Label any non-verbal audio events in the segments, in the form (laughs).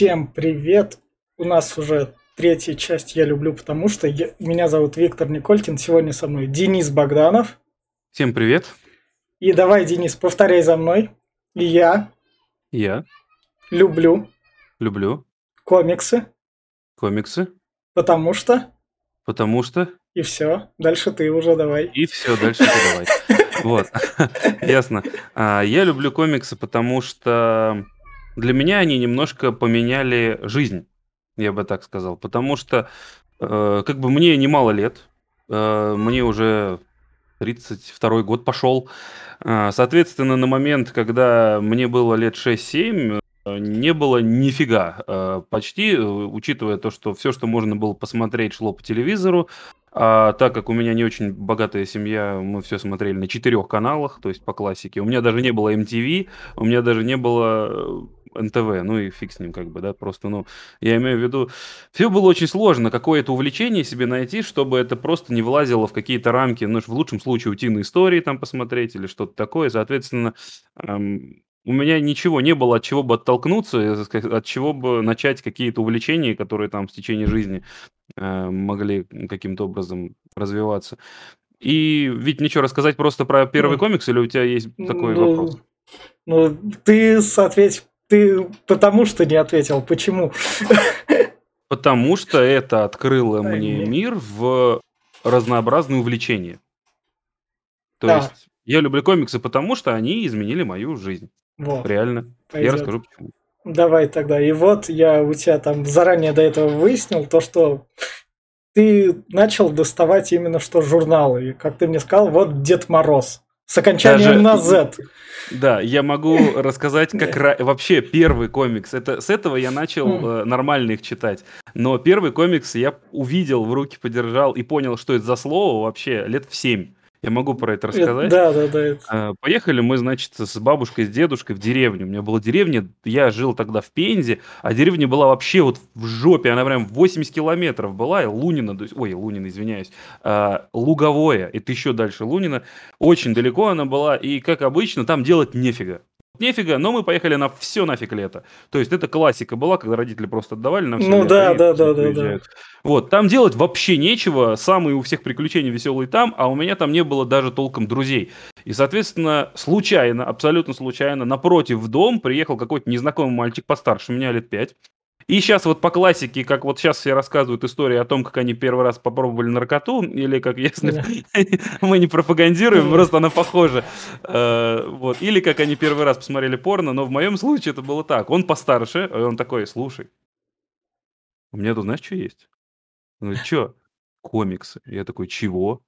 Всем привет! У нас уже третья часть «Я люблю, потому что...» я... Меня зовут Виктор Николькин, сегодня со мной Денис Богданов. Всем привет! И давай, Денис, повторяй за мной. Я... Я... Люблю... Люблю... Комиксы. Комиксы. Потому что... Потому что... И все. Дальше ты уже давай. И все, дальше ты давай. (laughs) Вот, (laughs) ясно. А, я люблю комиксы, потому что для меня они немножко поменяли жизнь, я бы так сказал. Потому что, э, как бы мне немало лет, э, мне уже 32 год пошел. А, соответственно, на момент, когда мне было лет 6-7, не было нифига э, почти, учитывая то, что все, что можно было посмотреть, шло по телевизору. А так как у меня не очень богатая семья, мы все смотрели на четырех каналах, то есть по классике. У меня даже не было MTV, у меня даже не было НТВ, ну и фиг с ним, как бы, да, просто, ну, я имею в виду, все было очень сложно, какое-то увлечение себе найти, чтобы это просто не влазило в какие-то рамки, ну, в лучшем случае утиные истории там посмотреть или что-то такое, соответственно, эм, у меня ничего не было, от чего бы оттолкнуться, от чего бы начать какие-то увлечения, которые там в течение жизни э, могли каким-то образом развиваться. И ведь ничего рассказать просто про первый ну, комикс, или у тебя есть такой ну, вопрос? Ну, ты, соответственно, ты потому что не ответил. Почему? Потому что это открыло мне мир в разнообразные увлечения. То да. есть я люблю комиксы, потому что они изменили мою жизнь. Вот. Реально. Пойдет. Я расскажу почему. Давай тогда. И вот я у тебя там заранее до этого выяснил то, что ты начал доставать именно что журналы. И как ты мне сказал, вот Дед Мороз. С окончанием Даже... на Z. Да, я могу рассказать, как вообще первый комикс. Это с этого я начал э, нормально их читать. Но первый комикс я увидел, в руки подержал и понял, что это за слово вообще лет в семь. Я могу про это рассказать. Да, да, да. А, поехали мы, значит, с бабушкой, с дедушкой в деревню. У меня была деревня, я жил тогда в Пензе, а деревня была вообще вот в жопе, она прям 80 километров была, и Лунина, ой, Лунина, извиняюсь, а, Луговое, это еще дальше Лунина, очень далеко она была, и, как обычно, там делать нефига нефига, но мы поехали на все нафиг лето. То есть это классика была, когда родители просто отдавали нам все Ну да, да, да, да, да. Вот, там делать вообще нечего, самые у всех приключения веселые там, а у меня там не было даже толком друзей. И, соответственно, случайно, абсолютно случайно, напротив в дом приехал какой-то незнакомый мальчик постарше меня лет пять. И сейчас вот по классике, как вот сейчас все рассказывают истории о том, как они первый раз попробовали наркоту, или как если (laughs) мы не пропагандируем, просто она похожа. Э, вот. Или как они первый раз посмотрели порно, но в моем случае это было так. Он постарше, и он такой, слушай, у меня тут знаешь, что есть? Говорит, что? Комиксы. Я такой, чего?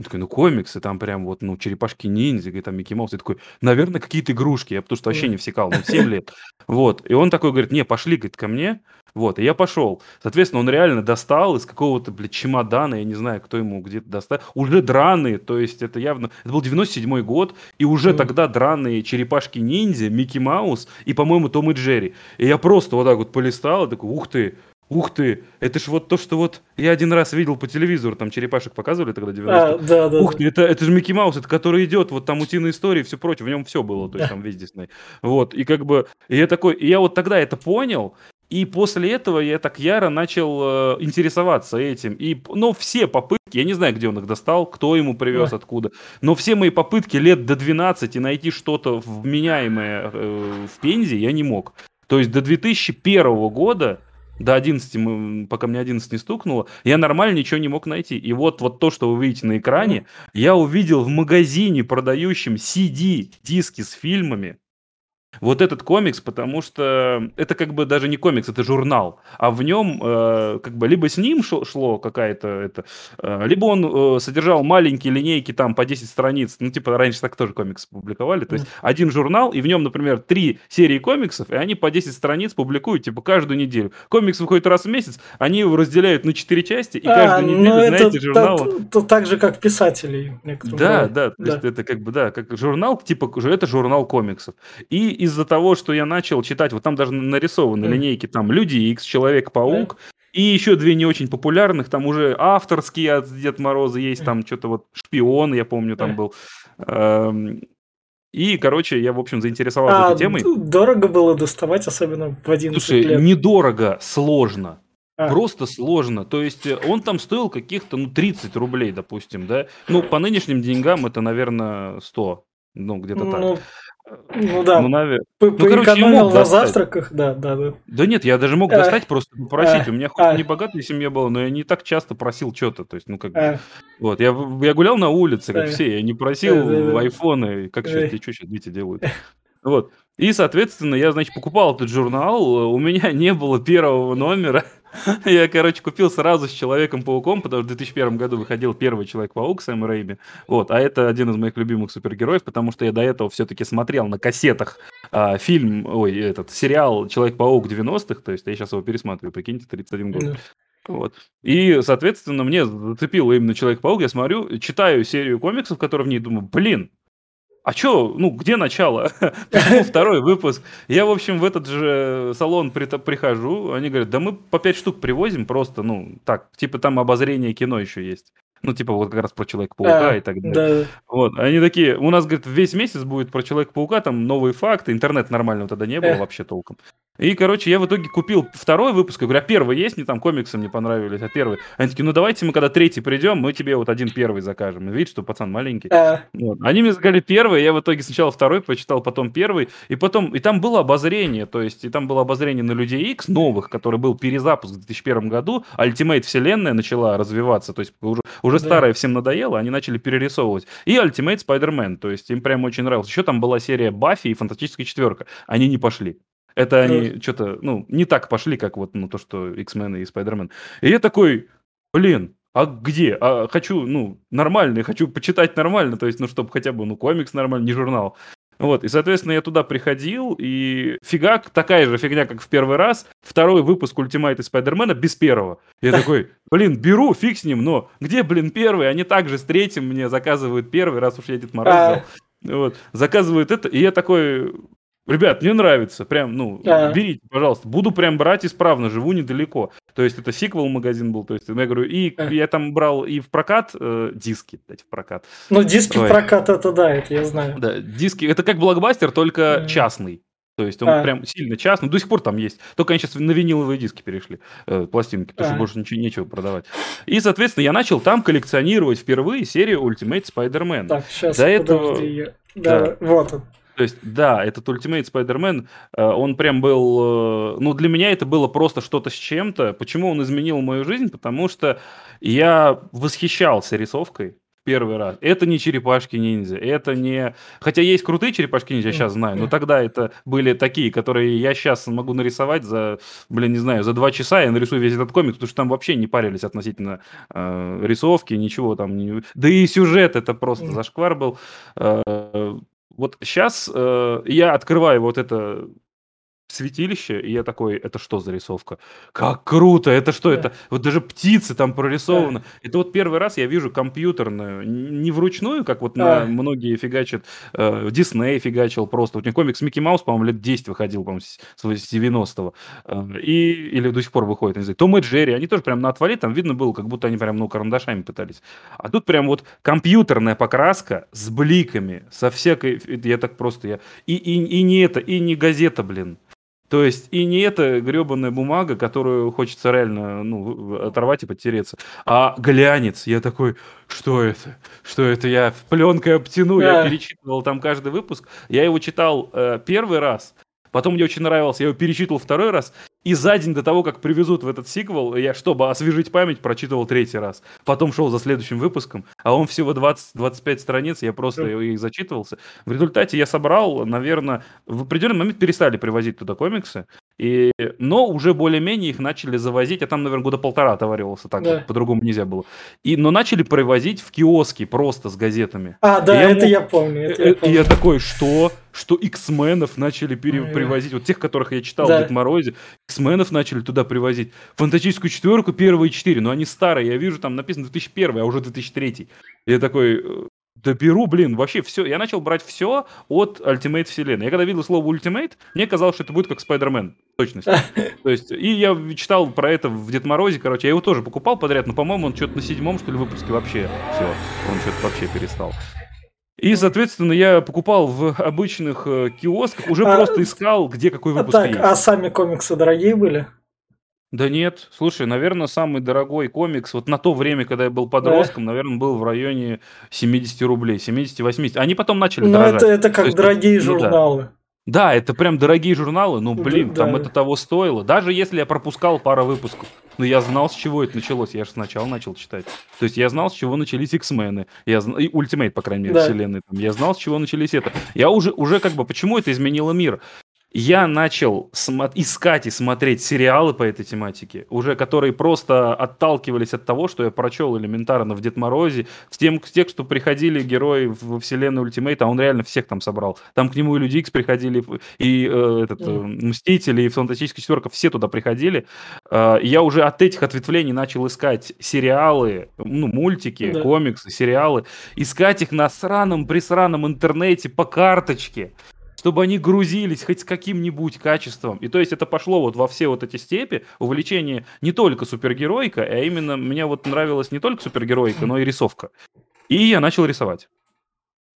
Он такой, ну комиксы, там прям вот, ну, черепашки-ниндзя, там Микки Маус. Я такой, наверное, какие-то игрушки. Я потому что вообще не всекал, ну, 7 лет. Вот. И он такой говорит, не, пошли, говорит, ко мне. Вот, и я пошел. Соответственно, он реально достал из какого-то, блядь, чемодана, я не знаю, кто ему где-то достал, уже драные, то есть это явно, это был 97-й год, и уже mm. тогда драные черепашки-ниндзя, Микки Маус и, по-моему, Том и Джерри. И я просто вот так вот полистал, и такой, ух ты, Ух ты, это ж вот то, что вот я один раз видел по телевизору, там черепашек показывали тогда 90 а, да, да, Ух ты, это, это же Микки Маус, это который идет, вот там утиные истории и все прочее, в нем все было, то есть там весь Дисней. Вот, и как бы, и я такой, и я вот тогда это понял, и после этого я так яро начал э, интересоваться этим. И, но все попытки, я не знаю, где он их достал, кто ему привез, откуда, но все мои попытки лет до 12 найти что-то вменяемое э, в Пензе я не мог. То есть до 2001 года до 11, мы, пока мне 11 не стукнуло, я нормально ничего не мог найти. И вот, вот то, что вы видите на экране, я увидел в магазине, продающем CD-диски с фильмами, вот этот комикс, потому что это как бы даже не комикс, это журнал, а в нем э, как бы либо с ним шло, шло какая-то это, э, либо он э, содержал маленькие линейки там по 10 страниц, ну типа раньше так тоже комиксы публиковали, то есть mm. один журнал, и в нем, например, три серии комиксов, и они по 10 страниц публикуют типа каждую неделю. Комикс выходит раз в месяц, они его разделяют на 4 части, и а, каждую неделю, ну знаете, это, журнал... Это, это так же, как писатели. Да, да, то да. есть это как бы, да, как журнал, типа, это журнал комиксов. И из-за того, что я начал читать, вот там даже нарисованы mm. линейки, там Люди Икс, Человек-паук, mm. и еще две не очень популярных, там уже авторские от Дед Мороза есть, там что-то вот Шпион, я помню, там был. Эм, И, короче, я, в общем, заинтересовался А этой темой. д- дорого было доставать, особенно в 11 Слушай, лет. недорого, сложно. А. Просто сложно. То есть э, он там стоил каких-то, ну, 30 рублей, допустим, да? Ну, по нынешним деньгам это, наверное, 100. Ну, где-то так. Ну, ну да, Ну, наве- п- короче, я поэкономил мог на достать. завтраках, да, да, да. Да нет, я даже мог А. достать, просто попросить. А. У меня хоть А. не богатая семья была, но я не так часто просил что-то. То есть, ну, как А, вот, я, я гулял на улице, как Да. все, я не просил Да, да, да. айфоны, как сейчас, что сейчас дети делают. Вот. И, соответственно, я, значит, покупал этот журнал, у меня не было первого номера. (laughs) Я, короче, купил сразу с Человеком-пауком, потому что в 2001 году выходил первый Человек-паук Сэм Рэйми. Вот, а это один из моих любимых супергероев, потому что я до этого все-таки смотрел на кассетах а, фильм, ой, этот сериал Человек-паук 90-х, то есть я сейчас его пересматриваю, прикиньте, 31 год. Вот. И, соответственно, мне зацепило именно Человек-паук. Я смотрю, читаю серию комиксов, которые в ней, думаю, блин, а чё, ну, где начало? (laughs) Почему второй выпуск? Я, в общем, в этот же салон при- прихожу, они говорят, да мы по пять штук привозим просто, ну, так, типа там обозрение кино еще есть. Ну, типа вот как раз про Человека-паука А, и так далее. да. Вот, они такие, у нас, говорит, весь месяц будет про Человека-паука, там новые факты, интернет нормального тогда не было вообще толком. И, короче, я в итоге купил второй выпуск, я говорю, а первый есть? Мне там комиксы мне понравились, а первый? Они такие, ну давайте мы когда третий придем, мы тебе вот один первый закажем. И видишь, что пацан маленький. А, Вот. Они мне заказали первый, я в итоге сначала второй прочитал, потом первый, и потом, и там было обозрение, то есть, и там было обозрение на Людей X новых, который был перезапуск в 2001 году, Ultimate вселенная начала развиваться, то есть уже, уже Да. старая всем надоело, они начали перерисовывать. И Ultimate Spider-Man, то есть им прям очень нравилось. Еще там была серия Баффи и Фантастическая четверка, они не пошли. Это они что-то, ну, не так пошли, как вот ну, то, что X-Men и Spider-Man. И я такой, блин, а где? А хочу, ну, нормальный, хочу почитать нормально, то есть, ну, чтобы хотя бы, ну, комикс нормальный, не журнал. Вот, и, соответственно, я туда приходил, и фигак, такая же фигня, как в первый раз, второй выпуск Ультимайта Спайдермена без первого. Я (laughs) такой, блин, беру, фиг с ним, но где, блин, первый? Они также с третьим мне заказывают первый, раз уж я Дед Мороз А. взял. Вот, заказывают это, и я такой, ребят, мне нравится, прям, ну, А. берите, пожалуйста. Буду прям брать исправно, живу недалеко. То есть это сиквел магазин был, то есть я говорю, и А. я там брал и в прокат э, диски, дать в прокат. Ну, диски в Ой. прокат, это да, это я знаю. Да, диски, это как блокбастер, только Мгм. частный. То есть он А. прям сильно частный, до сих пор там есть. Только они сейчас на виниловые диски перешли, э, пластинки, потому что А. больше ничего нечего продавать. И, соответственно, я начал там коллекционировать впервые серию Ultimate Spider-Man. Так, сейчас, До этого- я- Да, вот он. То есть, да, этот Ultimate Spider-Man, э, он прям был... э, Ну, для меня это было просто что-то с чем-то. Почему он изменил мою жизнь? Потому что я восхищался рисовкой первый раз. Это не черепашки-ниндзя, это не... Хотя есть крутые черепашки-ниндзя, я сейчас знаю, но тогда это были такие, которые я сейчас могу нарисовать за, блин, не знаю, за два часа я нарисую весь этот комик, потому что там вообще не парились относительно э, рисовки, ничего там. Не... Да и сюжет это просто зашквар был. Э, вот сейчас я открываю вот это святилище, и я такой, это что за рисовка? Как круто! Это что Да. это? Вот даже птицы там прорисованы. Это вот первый раз я вижу компьютерную, не вручную, как вот на А. многие фигачат. э, Дисней фигачил просто. Вот у меня комикс Микки Маус, по-моему, лет 10 выходил, по-моему, с с 90-го. Э, И, или до сих пор выходит, не знаю. Том и Джерри, они тоже прям на отвале, там видно было, как будто они прям, ну, карандашами пытались. А тут прям вот компьютерная покраска с бликами, со всякой... Я так просто... Я... И, и, и не это, и не газета, блин. То есть и не эта гребаная бумага, которую хочется реально ну, оторвать и потереться, а глянец. Я такой, что это? Что это? Я пленкой обтяну. Я Да. перечитывал там каждый выпуск. Я его читал э, первый раз, потом мне очень нравился, я его перечитывал второй раз, и за день до того, как привезут в этот сиквел, я, чтобы освежить память, прочитывал третий раз. Потом шел за следующим выпуском, а он всего 20-25 страниц, я просто Да. их зачитывался. В результате я собрал, наверное, в определенный момент перестали привозить туда комиксы, и, но уже более-менее их начали завозить, а там, наверное, года полтора отоваривался так, Да. вот, по-другому нельзя было. И, но начали привозить в киоски просто с газетами. А, да, Я это мог- я помню. Это я И помню. я такой, что? Что X-менов начали пере- привозить, вот тех, которых я читал Да. в Дед Морозе, X-менов начали туда привозить. Фантастическую четверку, первые четыре, но они старые, я вижу, там написано 2001, а уже 2003. Я такой, э, да беру, блин, вообще все. Я начал брать все от Ultimate вселенной. Я когда видел слово Ultimate, мне казалось, что это будет как Spider-Man, в точности. (laughs) То есть, и я читал про это в Дед Морозе, короче, я его тоже покупал подряд, но, по-моему, он что-то на седьмом, что ли, выпуске вообще все, он что-то вообще перестал. И, соответственно, я покупал в обычных э, киосках, уже а, просто искал, где какой выпуск так, есть. А сами комиксы дорогие были? Да нет, слушай, наверное, самый дорогой комикс, вот на то время, когда я был подростком, да. наверное, был в районе 70 рублей, 70-80. Они потом начали Ну, это, это как есть, дорогие ну, журналы. Да. Да, это прям дорогие журналы, ну блин, да, там да. это того стоило. Даже если я пропускал пару выпусков, но я знал, с чего это началось. Я же сначала начал читать. То есть я знал, с чего начались X-мены. Я зн... И Ultimate, по крайней мере, да. вселенной. Там. Я знал, с чего начались это. Я уже, уже как бы, почему это изменило мир? Я начал искать и смотреть сериалы по этой тематике, уже которые просто отталкивались от того, что я прочел элементарно в Дед Морозе, с тем, с тех, что приходили герои в вселенную Ультимейта, а он реально всех там собрал. Там к нему и Люди Икс приходили, и э, этот, э, Мстители, и Фантастическая четверка, все туда приходили. Э, я уже от этих ответвлений начал искать сериалы, ну, мультики, да. комиксы, сериалы, искать их на сраном-присраном интернете по карточке чтобы они грузились хоть с каким-нибудь качеством. И то есть это пошло вот во все вот эти степи, увлечение не только супергеройка, а именно мне вот нравилась не только супергеройка, но и рисовка. И я начал рисовать.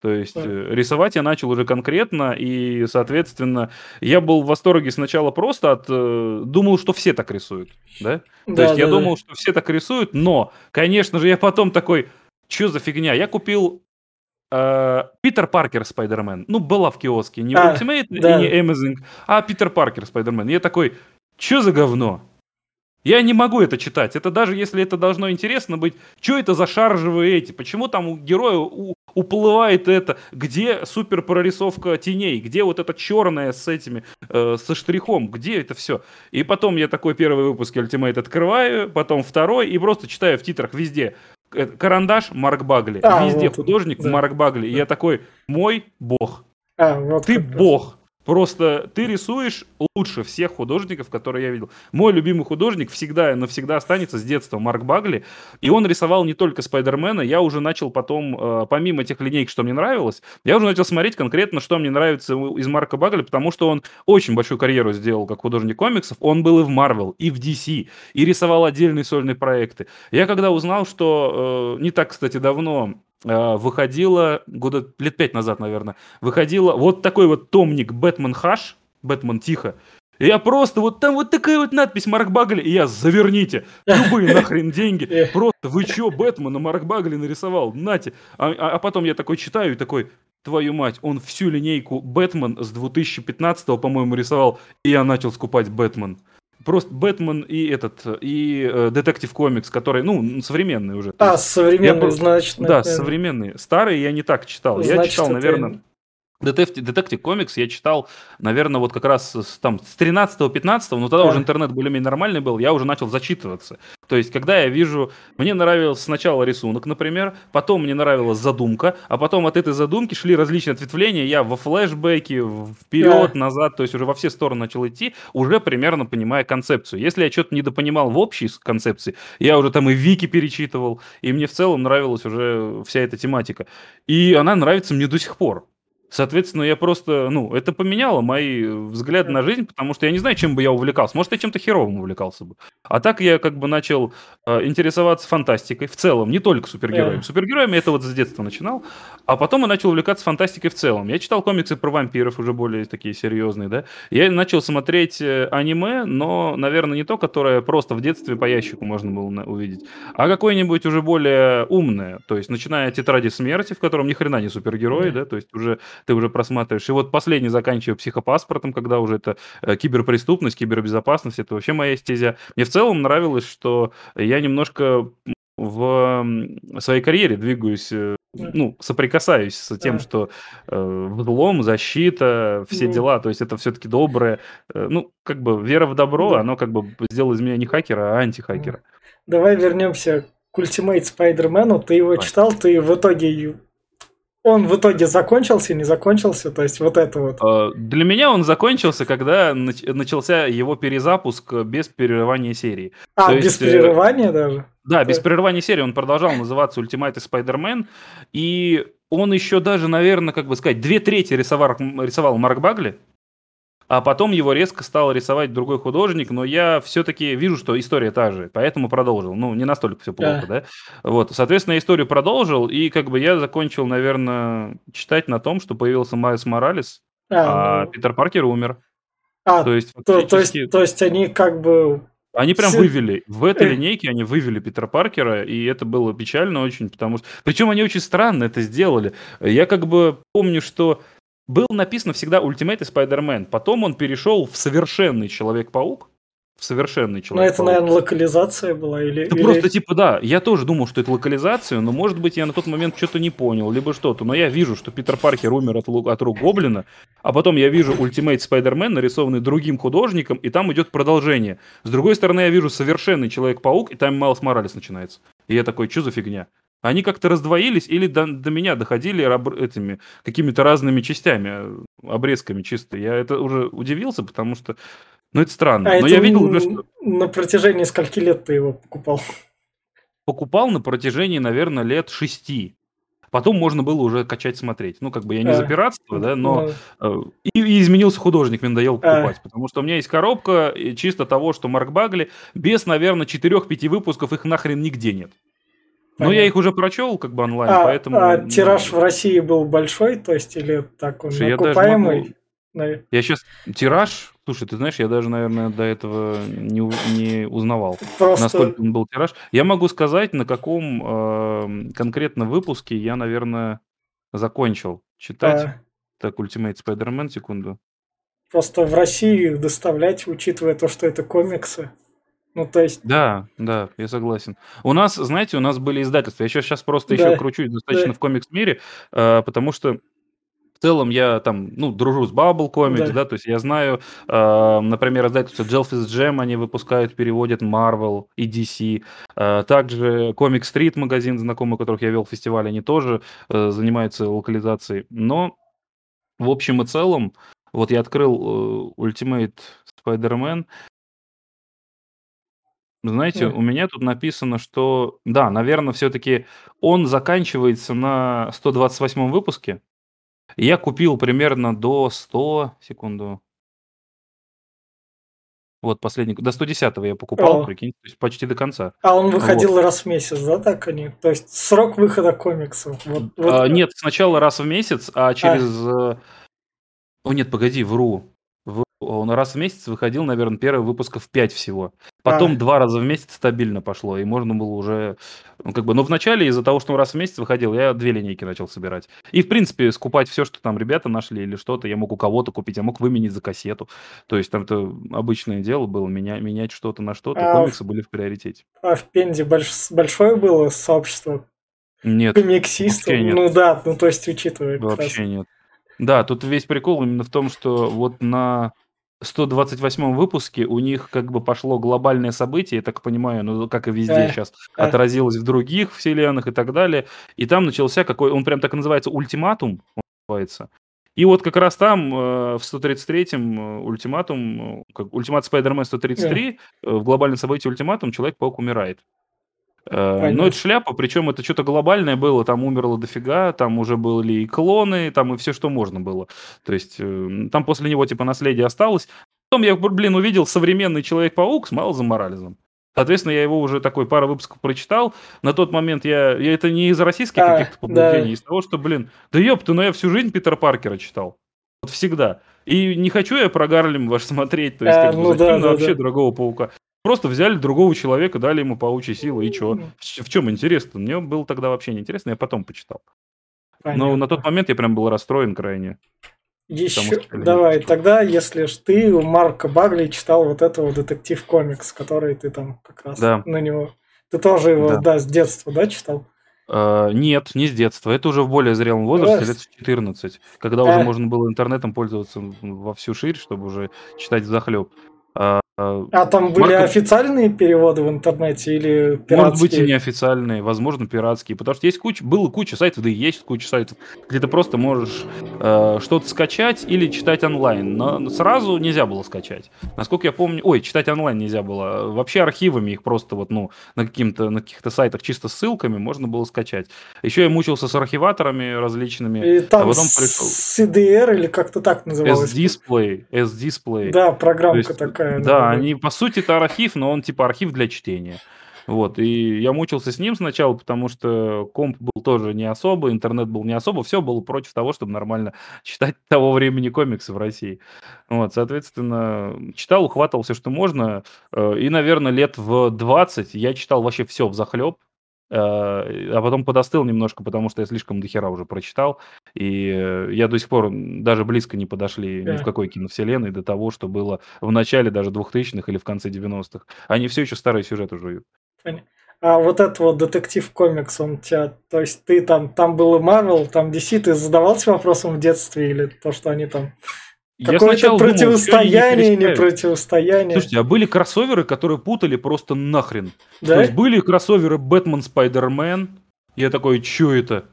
То есть э, рисовать я начал уже конкретно, и, соответственно, я был в восторге сначала просто от... Э, думал, что все так рисуют, да? да То есть да, я да. думал, что все так рисуют, но, конечно же, я потом такой, что за фигня? Я купил Питер Паркер Спайдермен. Ну, была в киоске. Не а, Ultimate да. и не Amazing, а Питер Паркер Спайдермен. Я такой, что за говно? Я не могу это читать. Это даже если это должно интересно быть, что это за шаржевые эти? Почему там у героя у, уплывает это? Где супер прорисовка теней? Где вот это черное с этими, э, со штрихом? Где это все? И потом я такой первый выпуск Ultimate открываю, потом второй и просто читаю в титрах везде карандаш Марк Багли. А, Везде вот, художник да. Марк Багли. И я такой, мой бог. А, вот Ты бог. Просто ты рисуешь лучше всех художников, которые я видел. Мой любимый художник всегда и навсегда останется с детства Марк Багли. И он рисовал не только Спайдермена. Я уже начал потом, э, помимо тех линейок, что мне нравилось, я уже начал смотреть конкретно, что мне нравится из Марка Багли, потому что он очень большую карьеру сделал как художник комиксов. Он был и в Marvel, и в DC, и рисовал отдельные сольные проекты. Я когда узнал, что э, не так, кстати, давно выходила, года лет пять назад, наверное, выходила вот такой вот томник «Бэтмен Хаш», «Бэтмен Тихо», и я просто, вот там вот такая вот надпись Марк Багли, и я, заверните, любые нахрен деньги, (laughs) просто, вы чё, Бэтмена Марк Багли нарисовал, нате. А, а, а потом я такой читаю и такой, твою мать, он всю линейку Бэтмен с 2015 по-моему, рисовал, и я начал скупать Бэтмен. Просто Бэтмен и этот, и Детектив э, Комикс, который, ну, современный уже. А, современный, значит. Да, современный. Старый я не так читал. Значит, я читал, наверное... Детектив, Детектив комикс я читал, наверное, вот как раз с, там, с 13-15, но тогда да. уже интернет более-менее нормальный был, я уже начал зачитываться. То есть, когда я вижу, мне нравился сначала рисунок, например, потом мне нравилась задумка, а потом от этой задумки шли различные ответвления, я во флешбеке, вперед, да. назад, то есть уже во все стороны начал идти, уже примерно понимая концепцию. Если я что-то недопонимал в общей концепции, я уже там и Вики перечитывал, и мне в целом нравилась уже вся эта тематика. И она нравится мне до сих пор. Соответственно, я просто, ну, это поменяло мои взгляды на жизнь, потому что я не знаю, чем бы я увлекался. Может, я чем-то херовым увлекался бы. А так я как бы начал э, интересоваться фантастикой в целом, не только супергероями. Yeah. Супергероями это вот с детства начинал, а потом я начал увлекаться фантастикой в целом. Я читал комиксы про вампиров, уже более такие серьезные, да. Я начал смотреть э, аниме, но, наверное, не то, которое просто в детстве по ящику можно было увидеть, а какое-нибудь уже более умное. То есть, начиная от «Тетради смерти», в котором ни хрена не супергерои, yeah. да, то есть уже ты уже просматриваешь. И вот последний заканчиваю психопаспортом, когда уже это э, киберпреступность, кибербезопасность, это вообще моя стезя. Мне в целом нравилось, что я немножко в своей карьере двигаюсь, э, ну, соприкасаюсь с тем, что э, взлом, защита, все дела, то есть это все-таки доброе, э, ну, как бы вера в добро, да. оно как бы сделало из меня не хакера, а антихакера. Давай вернемся к Ultimate Spider-Man. Ты его читал, ты в итоге он в итоге закончился, не закончился, то есть вот это вот. А, для меня он закончился, когда начался его перезапуск без прерывания серии. А, то без есть, э, прерывания даже? Да, без прерывания серии он продолжал называться Ultimate Spider-Man, и он еще даже, наверное, как бы сказать, две трети рисовал, рисовал Марк Багли, а потом его резко стал рисовать другой художник, но я все-таки вижу, что история та же, поэтому продолжил. Ну, не настолько все плохо, да? да? Вот, соответственно, я историю продолжил, и как бы я закончил, наверное, читать на том, что появился Майс Моралес, а, а ну... Питер Паркер умер. А, то есть, то, то, есть, то есть они как бы они прям вывели, в этой линейке они вывели Питера Паркера, и это было печально очень, потому что... Причем они очень странно это сделали. Я как бы помню, что был написано всегда Ultimate и Spider-Man, потом он перешел в совершенный Человек-паук, в совершенный человек. Ну, это, наверное, локализация была или... Это или... просто, типа, да, я тоже думал, что это локализация, но, может быть, я на тот момент что-то не понял, либо что-то. Но я вижу, что Питер Паркер умер от, от рук Гоблина, а потом я вижу Ultimate Spider-Man, нарисованный другим художником, и там идет продолжение. С другой стороны, я вижу совершенный Человек-паук, и там Майлз Моралес начинается. И я такой, что за фигня? Они как-то раздвоились или до, до меня доходили этими какими-то разными частями, обрезками чисто. Я это уже удивился, потому что ну, это странно. А Но это я видел уже, что... На протяжении скольки лет ты его покупал? Покупал на протяжении, наверное, лет шести. Потом можно было уже качать, смотреть. Ну, как бы я не а, за пиратство, да, но... Ну... И, и изменился художник, мне надоело а. покупать. А. Потому что у меня есть коробка чисто того, что Марк Багли без, наверное, 4-5 выпусков их нахрен нигде нет. Но я их уже прочел как бы онлайн, а, поэтому... А тираж в России был большой, то есть, или так он Слушай, окупаемый? Я, могу... я сейчас... Тираж Слушай, ты знаешь, я даже, наверное, до этого не, не узнавал, Просто... насколько он был тираж. Я могу сказать, на каком э, конкретно выпуске я, наверное, закончил читать. А... Так, Ultimate Spider-Man, секунду. Просто в России их доставлять, учитывая то, что это комиксы. Ну, то есть... Да, да, я согласен. У нас, знаете, у нас были издательства. Я сейчас, сейчас просто да, еще кручусь достаточно да. в комикс-мире, э, потому что целом я там, ну, дружу с Bubble Comics, да, да то есть я знаю, э, например, издательство Jelfis Jam, они выпускают, переводят Marvel и DC. Э, также Comic Street магазин, знакомый, которых я вел в фестивале, они тоже э, занимаются локализацией. Но в общем и целом, вот я открыл э, Ultimate Spider-Man, знаете, у меня тут написано, что да, наверное, все-таки он заканчивается на 128 выпуске. Я купил примерно до 100, секунду. Вот последний, до 110 я покупал, О. прикинь, то есть почти до конца. А он выходил вот. раз в месяц, да, так они? То есть срок выхода комиксов. Вот, вот. А, нет, сначала раз в месяц, а, а. через... А. О, нет, погоди, вру он раз в месяц выходил, наверное, первый выпусков 5 всего. Потом а. два раза в месяц стабильно пошло, и можно было уже, ну, как бы, но вначале из-за того, что он раз в месяц выходил, я две линейки начал собирать. И, в принципе, скупать все, что там ребята нашли или что-то, я мог у кого-то купить, я мог выменить за кассету. То есть там это обычное дело было, меня, менять что-то на что-то, а комиксы в... были в приоритете. А в Пензе больш... большое было сообщество нет, комиксистов? Нет. Ну да, ну то есть учитывая. Вообще нет. Да, тут весь прикол именно в том, что вот на 128 выпуске у них как бы пошло глобальное событие, я так понимаю, ну, как и везде сейчас, отразилось в других вселенных и так далее. И там начался какой, он прям так называется, ультиматум, называется. И вот как раз там, э, в 133-м э, ультиматум, э, как, ультимат Spider-Man 133, э, в глобальном событии ультиматум Человек-паук умирает. Э, но это шляпа, причем это что-то глобальное было, там умерло дофига, там уже были и клоны, там и все, что можно было. То есть э, там после него типа наследие осталось. Потом я, блин, увидел современный Человек-паук с Майлзом Морализом. Соответственно, я его уже такой пару выпусков прочитал. На тот момент я, я это не из российских а, каких-то побуждений, да. из того, что, блин, да ёпта, ну я всю жизнь Питера Паркера читал. Вот всегда. И не хочу я про Гарлем ваш (laughs) смотреть, то есть, а, как ну, бы, зачем да, да, вообще да. другого паука? Просто взяли другого человека, дали ему паучьи силы, и что? В чем интересно? Мне было тогда вообще не интересно, я потом почитал. Понятно. Но на тот момент я прям был расстроен крайне. Еще, что, давай, тогда, если ж ты у Марка Багли читал вот этого детектив комикс, который ты там как раз да. на него... Ты тоже его, да, да с детства, да, читал? Uh, нет, не с детства. Это уже в более зрелом возрасте, лет 14, когда а. уже можно было интернетом пользоваться во всю ширь, чтобы уже читать захлеб. Uh, А, а там были Марко... официальные переводы в интернете или пиратские? Может быть и неофициальные, возможно пиратские, потому что есть куча, было куча сайтов, да и есть куча сайтов, где ты просто можешь э, что-то скачать или читать онлайн, но сразу нельзя было скачать. Насколько я помню, ой, читать онлайн нельзя было, вообще архивами их просто вот, ну, на, каким-то, на каких-то сайтах чисто ссылками можно было скачать. Еще я мучился с архиваторами различными, и там а потом пришел... CDR или как-то так называлось? S-Display, S-Display. Да, программка есть, такая. Да, они, по сути, это архив, но он типа архив для чтения. Вот, и я мучился с ним сначала, потому что комп был тоже не особо, интернет был не особо, все было против того, чтобы нормально (laughs) читать того времени комиксы в России. Вот, соответственно, читал, ухватывал все, что можно, э, и, наверное, лет в 20 я читал вообще все в захлеб, а потом подостыл немножко, потому что я слишком дохера уже прочитал, и э, я до сих пор даже близко не подошли ни в какой киновселенной до того, что было в начале даже 2000-х или в конце 90-х. Они все еще старые сюжеты жуют. А вот этот вот детектив комикс, он тебя, то есть ты там, там было Marvel, там DC, ты задавался вопросом в детстве или то, что они там Какое-то противостояние, думал, не, не противостояние. Слушайте, а были кроссоверы, которые путали просто нахрен. Да? То есть были кроссоверы Бэтмен Спайдермен. Я такой, что это?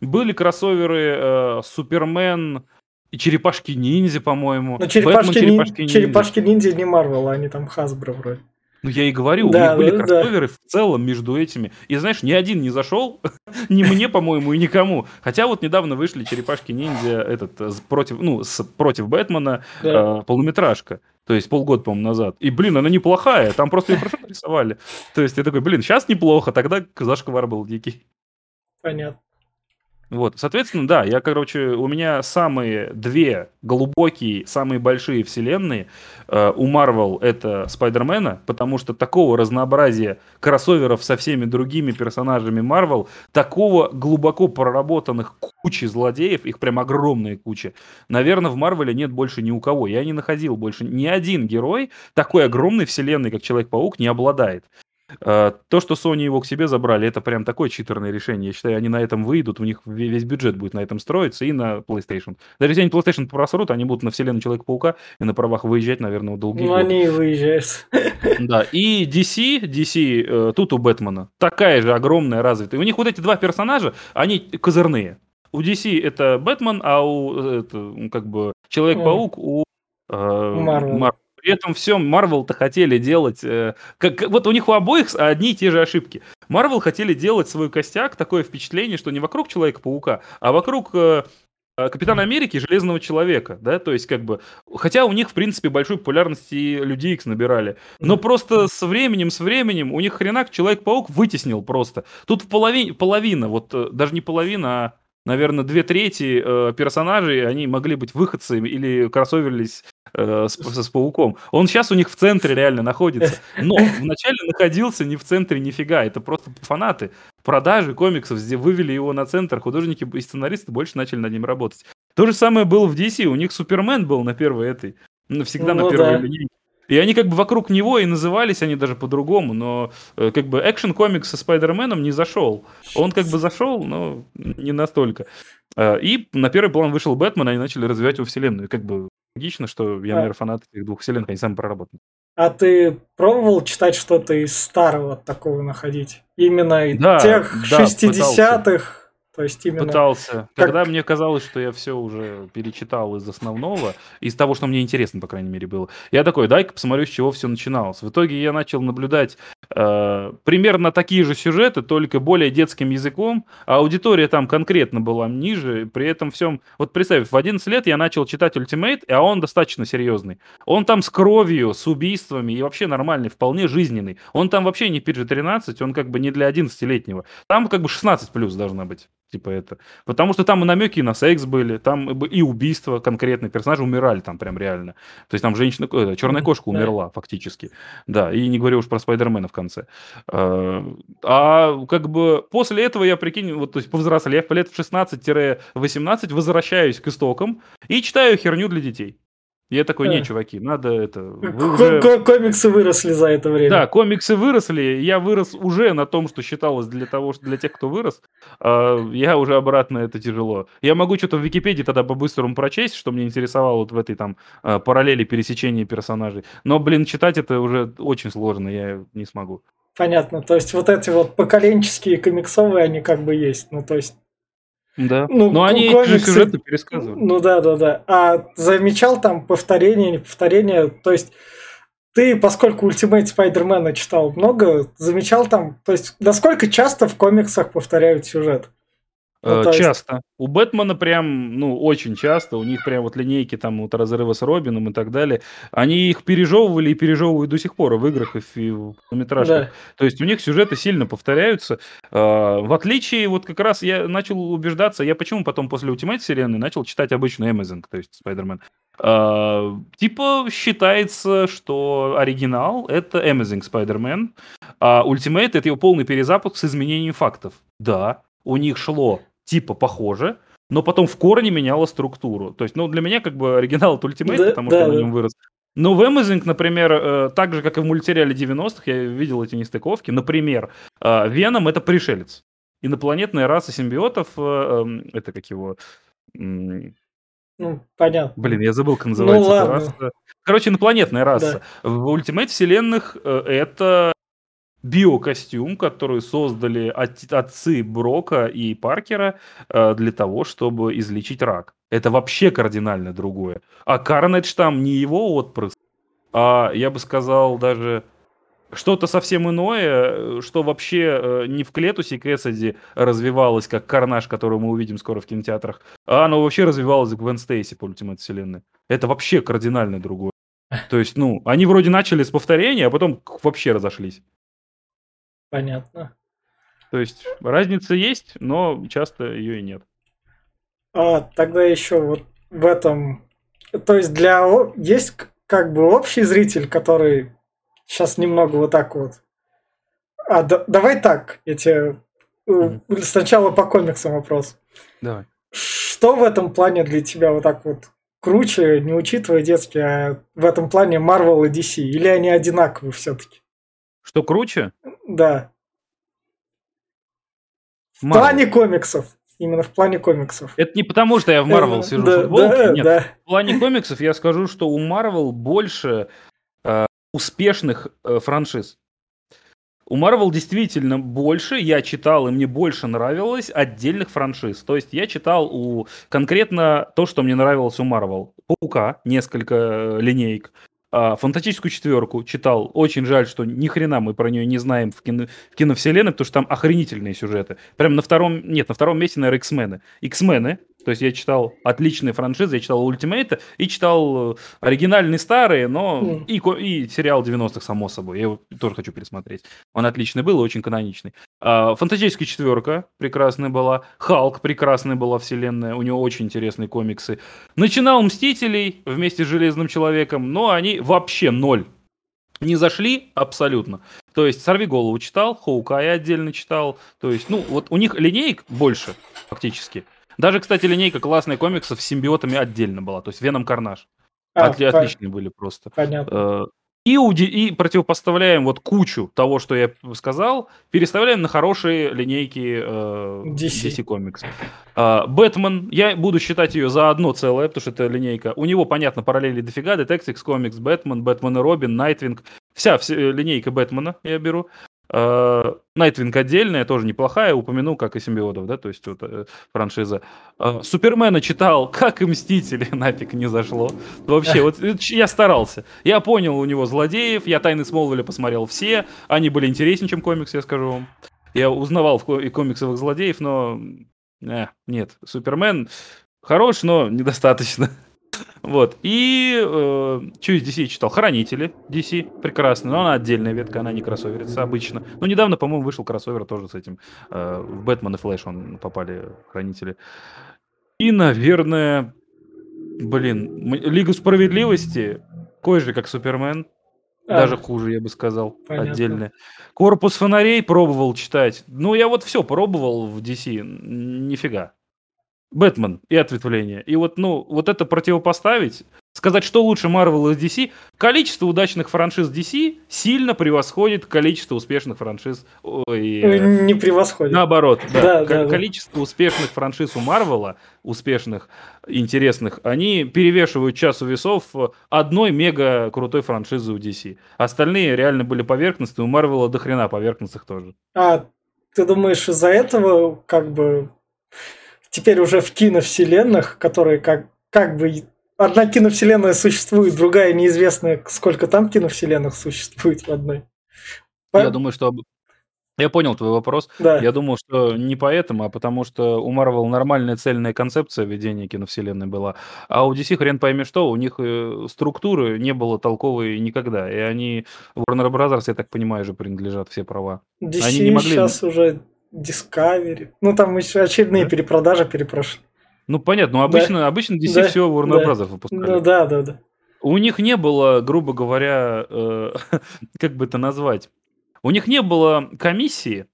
Были кроссоверы э, Супермен и Черепашки Ниндзя, по-моему. Но Черепашки, Бэтмен, Черепашки, Ниндзя. Черепашки Ниндзя не Марвел, они там Хасбро вроде. Ну, я и говорю, да, у них были да, кроссоверы да. в целом между этими. И знаешь, ни один не зашел, (laughs) ни мне, по-моему, и никому. Хотя вот недавно вышли черепашки-ниндзя этот, э, против, ну, с, против Бэтмена да. э, полуметражка. То есть полгода, по-моему, назад. И, блин, она неплохая, там просто ее хорошо нарисовали. То есть я такой, блин, сейчас неплохо, тогда зашквар был дикий. Понятно. Вот, соответственно, да, я, короче, у меня самые две глубокие, самые большие вселенные. Э, у Marvel это Спайдермена, потому что такого разнообразия кроссоверов со всеми другими персонажами Marvel, такого глубоко проработанных кучи злодеев, их прям огромная куча, наверное, в Марвеле нет больше ни у кого. Я не находил больше ни один герой такой огромной вселенной, как Человек-паук, не обладает. А, то, что Sony его к себе забрали, это прям такое читерное решение. Я считаю, они на этом выйдут, у них весь бюджет будет на этом строиться и на PlayStation. Даже если они PlayStation просрут, они будут на вселенную Человека-паука и на правах выезжать, наверное, долгие ну, годы. они и выезжают. (laughs) Да, и DC, DC, э, тут у Бэтмена, такая же огромная, развитая. У них вот эти два персонажа, они козырные. У DC это Бэтмен, а у э, это, как бы Человек-паук у э, Marvel. При этом всем Marvel-то хотели делать... Э, как, вот у них у обоих одни и те же ошибки. Marvel хотели делать свой костяк, такое впечатление, что не вокруг Человека-паука, а вокруг э, э Капитана Америки и Железного Человека, да, то есть как бы, хотя у них, в принципе, большую популярность и Люди Икс набирали, но просто со временем, с временем у них хренак Человек-паук вытеснил просто. Тут в половине, половина, вот э, даже не половина, а наверное, две трети э, персонажей, они могли быть выходцами или кроссоверлись э, с, с пауком. Он сейчас у них в центре реально находится. Но вначале находился не в центре нифига. Это просто фанаты. Продажи комиксов вывели его на центр. Художники и сценаристы больше начали над ним работать. То же самое было в DC. У них Супермен был на первой этой. Всегда ну, на первой да. линейке. И они как бы вокруг него и назывались они даже по-другому, но э, как бы экшен комикс со Спайдерменом не зашел. Он как бы зашел, но не настолько. Э, и на первый план вышел Бэтмен, они начали развивать его вселенную. И как бы логично, что я, наверное, фанат этих двух вселенных, они сами проработаны. А ты пробовал читать что-то из старого такого находить? Именно да, тех да, 60-х? То есть именно... Пытался. Как... Когда мне казалось, что я все уже перечитал из основного, из того, что мне интересно, по крайней мере, было, я такой, дай-ка посмотрю, с чего все начиналось. В итоге я начал наблюдать э, примерно такие же сюжеты, только более детским языком, а аудитория там конкретно была ниже, при этом всем... Вот представь, в 11 лет я начал читать Ultimate, а он достаточно серьезный. Он там с кровью, с убийствами и вообще нормальный, вполне жизненный. Он там вообще не PG-13, он как бы не для 11-летнего. Там как бы 16 плюс должна быть типа это. Потому что там и намеки на секс были, там и убийства конкретные персонажи умирали там прям реально. То есть там женщина, э, черная кошка умерла фактически. Да, и не говорю уж про Спайдермена в конце. А, а как бы после этого я, прикинь, вот то есть повзрослев, по лет в 16-18 возвращаюсь к истокам и читаю херню для детей. Я такой, не, А. чуваки, надо это... Вы уже... ко- Комиксы выросли за это время. Да, комиксы выросли, я вырос уже на том, что считалось для того, для тех, кто вырос. А, Я уже обратно, это тяжело. Я могу что-то в Википедии тогда по-быстрому прочесть, что мне интересовало вот в этой там а, параллели пересечения персонажей. Но, блин, читать это уже очень сложно, я не смогу. Понятно. То есть вот эти вот поколенческие комиксовые, они как бы есть. Ну, то есть... Да. Ну, Но они ко- эти же комиксы- сюжеты пересказывали. Ну да, да, да. А замечал там повторение, не повторение? То есть ты, поскольку Ultimate Spider-Man читал много, замечал там, то есть насколько часто в комиксах повторяют сюжет? Ну, Э, есть- Часто. У Бэтмена прям, ну, очень часто. У них прям вот линейки там вот разрыва с Робином и так далее. Они их пережевывали и пережевывают до сих пор в играх, и в, полнометражках. Да. То есть у них сюжеты сильно повторяются. А, В отличие, вот как раз я начал убеждаться, я почему потом после Ultimate вселенной начал читать обычную Amazing, то есть Spider-Man. А, Типа считается, что оригинал — это Amazing Spider-Man, а Ultimate — это его полный перезапуск с изменением фактов. Да, у них шло типа похоже, но потом в корне меняло структуру. То есть, ну, для меня как бы оригинал это Ultimate, Да, потому да, что я на да. нем вырос. Но в Amazing, например, э, так же, как и в мультсериале 90-х, я видел эти нестыковки. Например, э, Веном — это пришелец. Инопланетная раса симбиотов, э, эм, это как его... Ну, понятно. Блин, я забыл, как называется эта ладно. раса. Короче, инопланетная раса. В Ultimate вселенных э, это биокостюм, который создали от- отцы Брока и Паркера э, для того, чтобы излечить рак. Это вообще кардинально другое. А Карнедж там не его отпрыск, а я бы сказал даже что-то совсем иное, э, что вообще э, не в Клетусе Кэссиди развивалось, как Карнаж, который мы увидим скоро в кинотеатрах, а оно вообще развивалось в Гвен Стейси по Ультимат Вселенной. Это вообще кардинально другое. (laughs) То есть, ну, они вроде начали с повторения, а потом вообще разошлись. Понятно. То есть разница есть, но часто ее и нет. А тогда еще вот в этом... То есть для... Есть как бы общий зритель, который сейчас немного вот так вот... А, да- давай так, я тебе... э, Сначала по комиксам вопрос. Давай. Что в этом плане для тебя вот так вот круче, не учитывая детские, а в этом плане Marvel и DC? Или они одинаковы все-таки? Что круче? Да. В плане комиксов. Именно в плане комиксов. Это не потому, что я в Marvel Э, сижу да, в футболке. да, Нет, да. В плане комиксов я скажу, что у Marvel больше э, успешных э, франшиз. У Marvel действительно больше, я читал, и мне больше нравилось отдельных франшиз. То есть я читал у конкретно то, что мне нравилось у Marvel. Паука, несколько э, линеек. А, Фантастическую четверку читал. Очень жаль, что ни хрена мы про нее не знаем в, кино, в киновселенной, потому что там охренительные сюжеты. Прям на втором, нет, на втором месте, наверное, X-мены. X-мены, то есть я читал отличные франшизы, я читал Ультимейта и читал э, оригинальные старые, но Мгм. и, и сериал 90-х, само собой. Я его тоже хочу пересмотреть. Он отличный был и очень каноничный. А, Фантастическая четверка прекрасная была. Халк прекрасная была вселенная. У него очень интересные комиксы. Начинал Мстителей вместе с Железным Человеком, но они вообще ноль. Не зашли абсолютно. То есть Сорви голову читал, Хоукай отдельно читал. То есть, ну, вот у них линеек больше, фактически. Даже, кстати, линейка классная комиксов с симбиотами отдельно была. То есть Веном Карнаж. А, Отли- по- отличные были просто. Понятно. Э, И, уди- и противопоставляем вот кучу того, что я сказал, переставляем на хорошие линейки э, DC. DC Comics. А, Бэтмен, я буду считать ее за одно целое, потому что это линейка. У него, понятно, параллели дофига. Detectives Comics, Бэтмен, Бэтмен и Робин, Найтвинг. Вся, вся э, линейка Бэтмена я беру. А, Найтвинг отдельная, тоже неплохая, упомянул, как и симбиотов, да, то есть вот, э, франшиза. А, Супермена читал, (laughs) как и Мстители, (laughs) нафиг не зашло. Вообще, вот ч- я старался. Я понял у него злодеев, я Тайны Смолвиля посмотрел все, они были интереснее, чем комиксы, я скажу вам. Я узнавал и комиксовых злодеев, но э, нет, Супермен хорош, но недостаточно. (laughs) Вот. И э, что из DC читал? Хранители DC. Прекрасно. Но она отдельная ветка, она не кроссоверится обычно. Но недавно, по-моему, вышел кроссовер тоже с этим. Э, в Бэтмен и Флэш он попали Хранители. И, наверное, блин, Лигу Справедливости, кой же, как Супермен. А, Даже хуже, я бы сказал, Понятно. отдельно. Корпус фонарей пробовал читать. Ну, я вот все пробовал в DC. Нифига. Бэтмен и ответвление. И вот, ну, вот это противопоставить сказать, что лучше Marvel из DC, количество удачных франшиз DC сильно превосходит количество успешных франшиз. Ой, э, не превосходит. Наоборот, да. да, да количество да. успешных франшиз у Марвела, успешных, интересных, они перевешивают часу весов одной мега крутой франшизы у DC. Остальные реально были поверхностные, у Марвела до хрена поверхностных тоже. А ты думаешь, из-за этого как бы теперь уже в киновселенных, которые как, как бы одна киновселенная существует, другая неизвестная, сколько там киновселенных существует в одной. Я думаю, что я понял твой вопрос. Да. Я думал, что не поэтому, а потому что у Marvel нормальная цельная концепция ведения киновселенной была, а у DC хрен пойми что, у них э, структуры не было толковой никогда, и они Warner Brothers, я так понимаю, же принадлежат все права. DC они не могли... сейчас уже Discovery, ну там еще очередные да? перепродажи перепрошли. Ну понятно, но обычно, да. обычно DC да. все Warner да. Brothers выпускали. Ну да, да, да. У них не было, грубо говоря, э, (laughs) как бы это назвать, у них не было комиссии,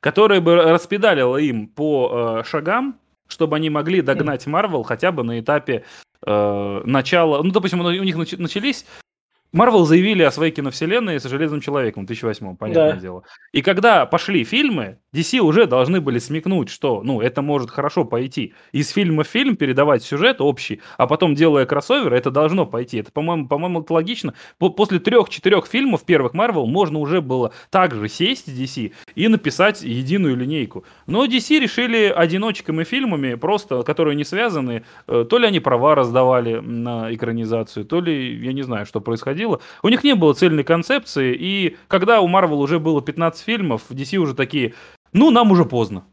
которая бы распедалила им по э, шагам, чтобы они могли догнать Marvel хотя бы на этапе э, начала. Ну, допустим, у них начались Марвел заявили о своей киновселенной с Железным Человеком в 2008 понятное да. дело. И когда пошли фильмы, DC уже должны были смекнуть, что, ну, это может хорошо пойти. Из фильма в фильм передавать сюжет общий, а потом, делая кроссовер, это должно пойти. Это, по-моему, по-моему, это логично. После трех-четырех фильмов первых Марвел можно уже было также сесть с DC и написать единую линейку. Но DC решили одиночками фильмами, просто, которые не связаны, э, то ли они права раздавали на экранизацию, то ли, я не знаю, что происходило, происходило. У них не было цельной концепции, и когда у Marvel уже было 15 фильмов, DC уже такие, ну, нам уже поздно.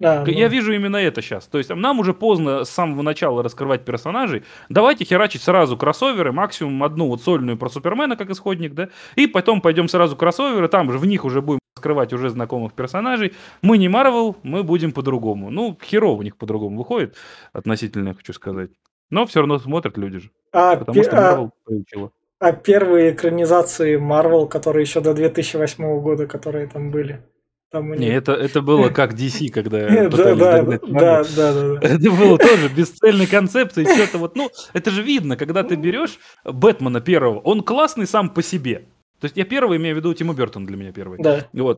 Да, Я ну... вижу именно это сейчас. То есть нам уже поздно с самого начала раскрывать персонажей. Давайте херачить сразу кроссоверы, максимум одну вот сольную про Супермена как исходник, да, и потом пойдем сразу кроссоверы, там же в них уже будем раскрывать уже знакомых персонажей. Мы не Марвел, мы будем по-другому. Ну, херово у них по-другому выходит, относительно, хочу сказать. Но все равно смотрят люди же. А, потому что Marvel а... приучила. А первые экранизации Marvel, которые еще до 2008 года, которые там были. Там них... Не, это, это было (laughs) как DC, когда пытались да, да, да, да, да. (laughs) Это было тоже (laughs) бесцельной концепцией. Что-то вот, ну, это же видно, когда ты берешь Бэтмена первого, он классный сам по себе. То есть я первый имею в виду Тима Бертон для меня первый. Да. Вот.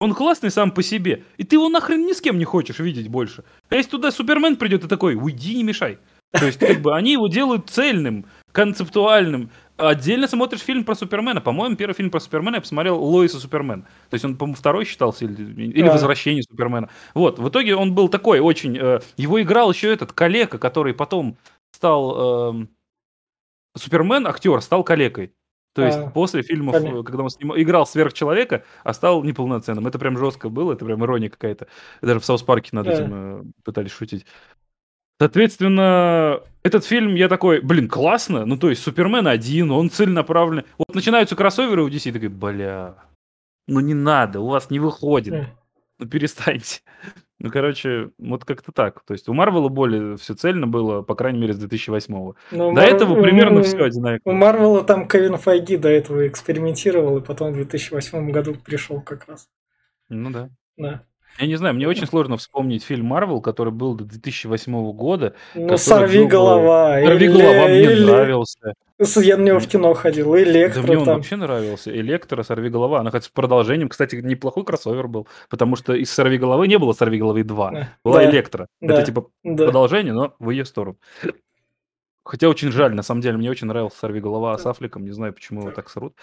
Он классный сам по себе. И ты его нахрен ни с кем не хочешь видеть больше. А если туда Супермен придет и такой, уйди, не мешай. То есть, как бы, они его делают цельным, концептуальным. Отдельно смотришь фильм про Супермена. По-моему, первый фильм про Супермена я посмотрел Лоис и Супермен. То есть он, по-моему, второй считался или, или а. Возвращение Супермена. Вот, в итоге он был такой очень... Э, его играл еще этот коллега, который потом стал... Э, Супермен, актер, стал калекой. То есть а, после фильмов, понятно. когда он сним... играл сверхчеловека, а стал неполноценным. Это прям жестко было, это прям ирония какая-то. Даже в South Park е над этим э, пытались шутить. Соответственно, этот фильм, я такой, блин, классно. Ну, то есть, Супермен один, он целенаправленно. Вот начинаются кроссоверы у DC, такой, бля, ну не надо, у вас не выходит. Ну, перестаньте. Ну, короче, вот как-то так. То есть у Марвела более все цельно было, по крайней мере, с 2008-го. Но до Мар... этого примерно у... все одинаково. У Марвела там Кевин Файги до этого экспериментировал, и потом в 2008 году пришел как раз. Ну да. Да. Я не знаю, мне очень сложно вспомнить фильм Марвел, который был до 2008 года. Ну, «Сорви голова». «Сорви голова» мне или... нравился. Я на него в кино ходил. Электра Да мне он там. вообще нравился. Электра, «Сорви голова». Она хоть с продолжением, кстати, неплохой кроссовер был, потому что из «Сорви головы» не было «Сорви головы 2». Была да. «Электра». Да. Это типа да. продолжение, но в ее сторону. Хотя очень жаль, на самом деле, мне очень нравился «Сорви голова» с Аффлеком. Не знаю, почему его так срут.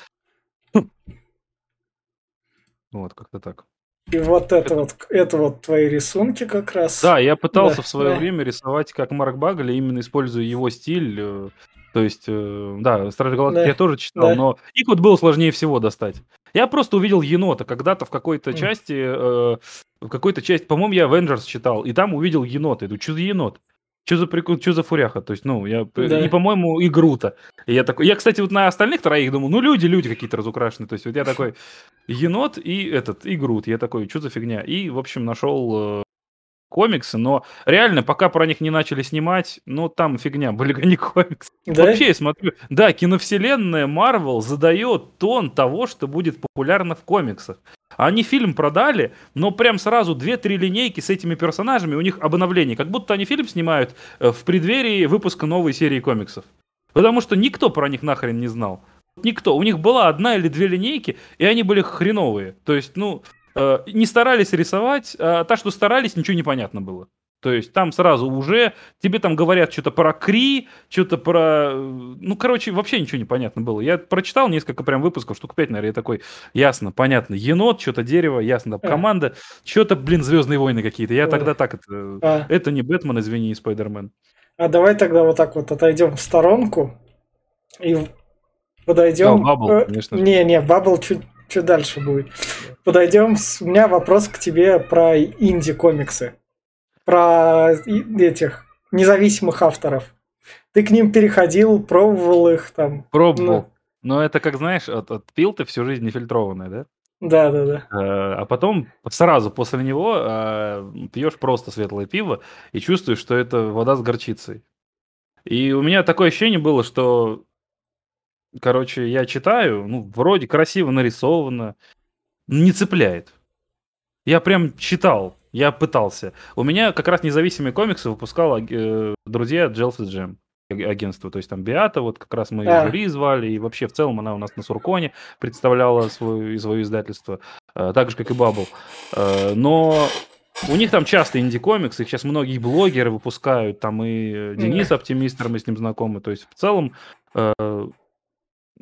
Вот, как-то так. И вот это вот, это вот твои рисунки как раз. Да, я пытался да, в свое да. время рисовать как Марк Багли, именно используя его стиль. Э, то есть, э, да, Стражи Галактики да, я тоже читал, да. но их вот было сложнее всего достать. Я просто увидел енота когда-то в какой-то mm. части, э, в какой-то части, по-моему, я Avengers читал, и там увидел енота. Иду, что за енот? Что за прикол, что за фуряха? То есть, ну, я, да. и, по-моему, игру-то. И я такой, я, кстати, вот на остальных троих думал, ну, люди, люди какие-то разукрашенные. То есть, вот я такой, (laughs) енот и этот, и Грут. Я такой, что за фигня? И, в общем, нашел э, комиксы, но реально, пока про них не начали снимать, ну, там фигня, (laughs) были не комиксы. Да? Вообще, я смотрю, да, киновселенная Marvel задает тон того, что будет популярно в комиксах. Они фильм продали, но прям сразу 2-3 линейки с этими персонажами, у них обновление. Как будто они фильм снимают э, в преддверии выпуска новой серии комиксов. Потому что никто про них нахрен не знал. Никто. У них была одна или две линейки, и они были хреновые. То есть, ну, э, не старались рисовать, а та, что старались, ничего не понятно было. То есть там сразу уже тебе там говорят что-то про Кри, что-то про... Ну, короче, вообще ничего не понятно было. Я прочитал несколько прям выпусков, штук 5, наверное, я такой, ясно, понятно, енот, что-то дерево, ясно, команда, что-то, блин, Звездные войны какие-то. Я тогда так, это, а. это не Бэтмен, извини, Спайдермен. А давай тогда вот так вот отойдем в сторонку и подойдем... Да, Бабл, конечно. Не, не, Бабл чуть чуть дальше будет. Подойдем. У меня вопрос к тебе про инди-комиксы про этих независимых авторов. Ты к ним переходил, пробовал их там. Пробовал. Ну. Но это, как знаешь, от, пил ты всю жизнь нефильтрованная, да? Да, да, да. А, потом сразу после него а, пьешь просто светлое пиво и чувствуешь, что это вода с горчицей. И у меня такое ощущение было, что, короче, я читаю, ну, вроде красиво нарисовано, не цепляет. Я прям читал, я пытался. У меня как раз независимые комиксы выпускал э, друзья Jelfs Jam агентство, то есть там Биата, вот как раз мы ее жюри звали, и вообще в целом она у нас на Сурконе представляла свое, свое издательство, э, так же, как и Бабл. Э, но у них там часто инди-комиксы, их сейчас многие блогеры выпускают, там и Денис Оптимистр, мы с ним знакомы, то есть в целом э,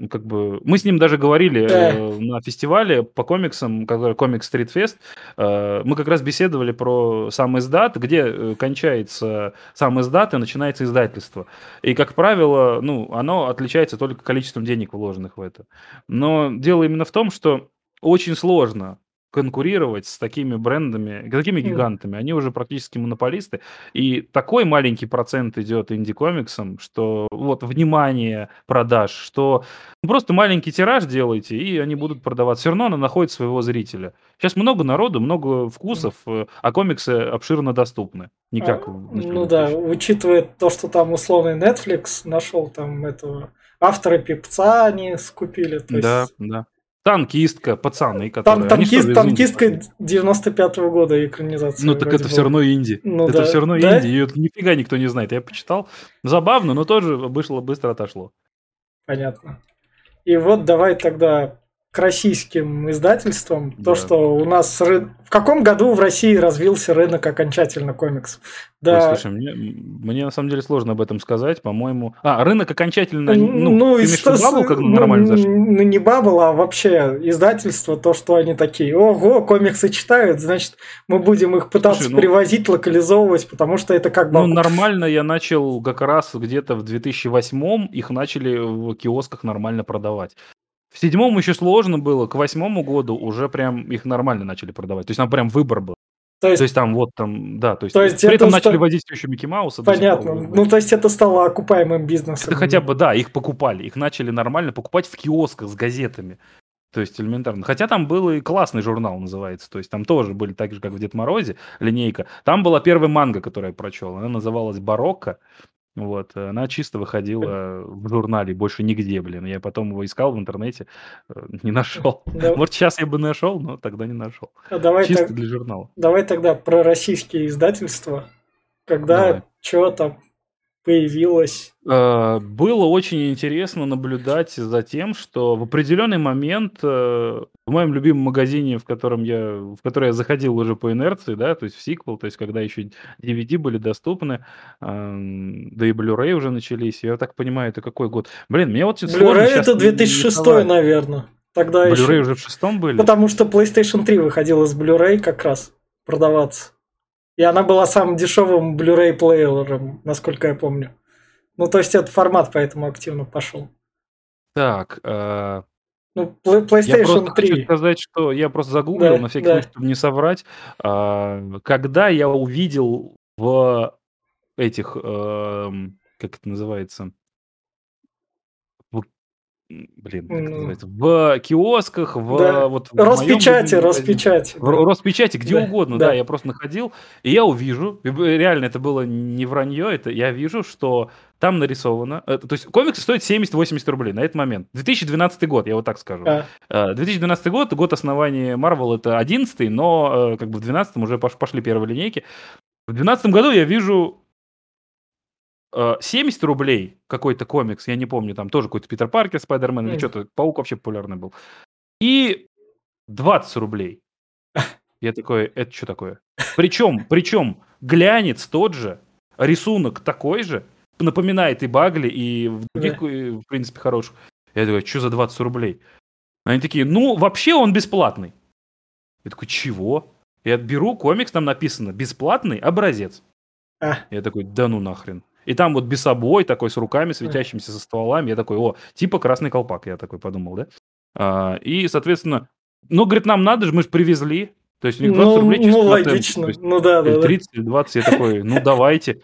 как бы мы с ним даже говорили да. э, на фестивале по комиксам, который комикс Street Fest, э, мы как раз беседовали про сам издат, где э, кончается сам издат и начинается издательство. И, как правило, ну, оно отличается только количеством денег, вложенных в это. Но дело именно в том, что очень сложно конкурировать с такими брендами, такими гигантами. Они уже практически монополисты. И такой маленький процент идет инди-комиксам, что вот внимание продаж, что просто маленький тираж делайте, и они будут продавать. Все равно она находит своего зрителя. Сейчас много народу, много вкусов, э, а комиксы обширно доступны. Не как а, Ну да, учитывая то, что там условный Netflix нашел там этого автора пипца они скупили. То да, есть... да. Танкистка, пацаны, которые... Там, танкист, танкистка 95-го года экранизация. Ну так это была. все равно инди. Ну, это да. все равно да? инди, ее нифига никто не знает. Я почитал. Забавно, но тоже вышло, быстро отошло. Понятно. И вот давай тогда к российским издательствам. Да. То, что у нас ры... в каком году в России развился рынок окончательно комикс? Да. Ой, слушай, мне, мне на самом деле сложно об этом сказать, по-моему. А, рынок окончательно, ну, ну ты в Bubble как ну, нормально зашел? Ну, не Bubble, а вообще издательство, то, что они такие, ого, комиксы читают, значит, мы будем их пытаться слушай, ну, привозить, локализовывать, потому что это как бы... Ну, нормально я начал как раз где-то в 2008 их начали в киосках нормально продавать. В седьмом еще сложно было, к восьмому году уже прям их нормально начали продавать. То есть там прям выбор был. То есть, то есть там вот там, да, то есть, то есть при этом начали возить еще Микки Мауса. Понятно. Ну, то есть это стало окупаемым бизнесом. Это хотя бы, да, их покупали. Их начали нормально покупать в киосках с газетами. То есть элементарно. Хотя там был и классный журнал, называется. То есть там тоже были так же, как в Дед Морозе, линейка. Там была первая манга, которую я прочел. Она называлась «Барокко». Вот, э, она чисто выходила в журнале, больше нигде, блин. Я потом его искал в интернете, э, (laughs) не нашел. Да. Может, сейчас я бы нашел, но тогда не нашел. А давай чисто так, для журнала. Давай тогда про российские издательства. Когда, что там, появилась. Э, было очень интересно наблюдать за тем, что в определенный момент э, в моем любимом магазине, в котором я, в который я заходил уже по инерции, да, то есть в сиквел, то есть когда еще DVD были доступны, эм, да и Blu-ray уже начались, я так понимаю, это какой год? Блин, мне вот Blu-ray это 2006, наверное. Тогда Blu-ray еще... уже в шестом были? Потому что PlayStation 3 выходила с Blu-ray как раз продаваться. И она была самым дешевым Blu-ray плеером, насколько я помню. Ну, то есть этот формат поэтому активно пошел. Так, э... ну, PlayStation я просто 3. хочу сказать, что я просто загуглил, да, на всякий да. случай, чтобы не соврать. Э, когда я увидел в этих, э, как это называется, блин, как называется, в киосках, в да. вот в Роспечати, Роспечати. В Роспечати, где да, угодно, да. да, я просто находил, и я увижу, реально это было не вранье, это я вижу, что там нарисовано, э, то есть комиксы стоят 70-80 рублей на этот момент. 2012 год, я вот так скажу. А. 2012 год, год основания Marvel, это 11 но э, как бы в 12 уже пошли первые линейки. В 2012 году я вижу 70 э, рублей какой-то комикс, я не помню, там тоже какой-то Питер Паркер, Спайдермен, или что-то, Паук вообще популярный был. И 20 рублей. Я такой, это что такое? Причем, причем глянец тот же, рисунок такой же, напоминает и Багли, и в других, в принципе, хороших. Я такой, что за 20 рублей? Они такие, ну, вообще он бесплатный. Я такой, чего? Я беру комикс, там написано «бесплатный образец». А. Я такой, да ну нахрен. И там вот бесобой такой с руками светящимися со стволами. Я такой, о, типа красный колпак, я такой подумал, да? А, и, соответственно, ну, говорит, нам надо же, мы же привезли. То есть у них 20 ну, рублей чисто Ну, логично. Ну, да, да. 30 или 20, я такой, ну, давайте.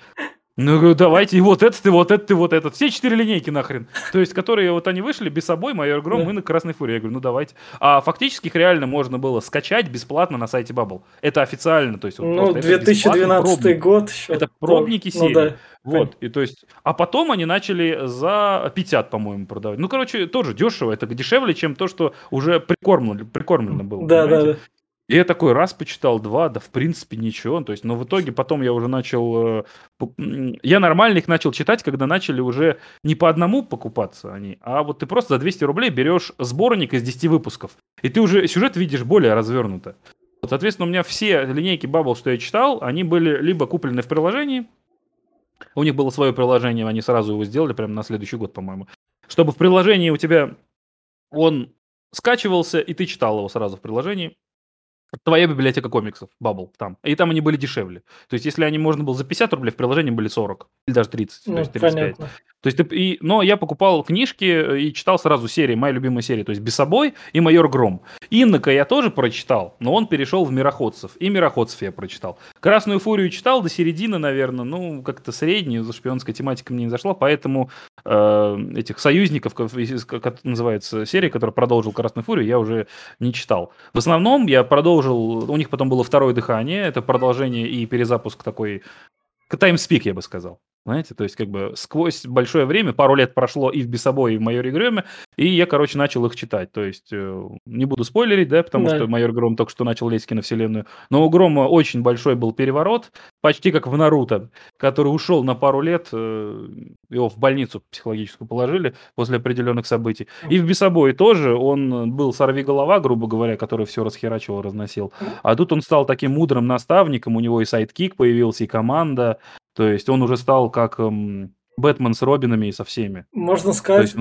Ну, давайте, и вот этот, и вот этот, и вот этот. Все четыре линейки нахрен. То есть, которые вот они вышли без собой, майор Гром, мы на Красной Фуре. Я говорю, ну давайте. А фактически их реально можно было скачать бесплатно на сайте Bubble. Это официально. То есть, вот ну, 2012 год. Еще это пробники тоже. серии. Ну, да. Вот, и то есть, а потом они начали за 50, по-моему, продавать. Ну, короче, тоже дешево, это дешевле, чем то, что уже прикормлено, прикормлено было. Да, понимаете? да, да. И я такой раз почитал, два, да в принципе ничего. То есть, но в итоге потом я уже начал... Э, я нормально их начал читать, когда начали уже не по одному покупаться они, а вот ты просто за 200 рублей берешь сборник из 10 выпусков. И ты уже сюжет видишь более развернуто. Соответственно, у меня все линейки Bubble, что я читал, они были либо куплены в приложении, у них было свое приложение, они сразу его сделали прямо на следующий год, по-моему. Чтобы в приложении у тебя он скачивался, и ты читал его сразу в приложении. Твоя библиотека комиксов, Bubble, там. И там они были дешевле. То есть, если они можно было за 50 рублей, в приложении были 40. Или даже 30, ну, то есть 35. Понятно. То есть, и, но я покупал книжки э, и читал сразу серии, моя любимая серия, то есть «Бесобой» и «Майор Гром». Иннока я тоже прочитал, но он перешел в «Мироходцев», и «Мироходцев» я прочитал. «Красную фурию» читал до середины, наверное, ну, как-то среднюю, за шпионская тематика мне не зашла, поэтому э, этих «Союзников», как называется серия, которая продолжил «Красную фурию», я уже не читал. В основном я продолжил, у них потом было второе дыхание, это продолжение и перезапуск такой таймспик, я бы сказал. Знаете, то есть как бы сквозь большое время, пару лет прошло и в Бесобой, и в Майоре Громе, и я, короче, начал их читать. То есть э, не буду спойлерить, да, потому да. что Майор Гром только что начал лезть в киновселенную. Но у Грома очень большой был переворот, почти как в Наруто, который ушел на пару лет, э, его в больницу психологическую положили после определенных событий. И в Бесобой тоже он был сорвиголова, грубо говоря, который все расхерачивал, разносил. А тут он стал таким мудрым наставником, у него и sidekick появился, и команда, то есть он уже стал как эм, Бэтмен с Робинами и со всеми. Можно сказать,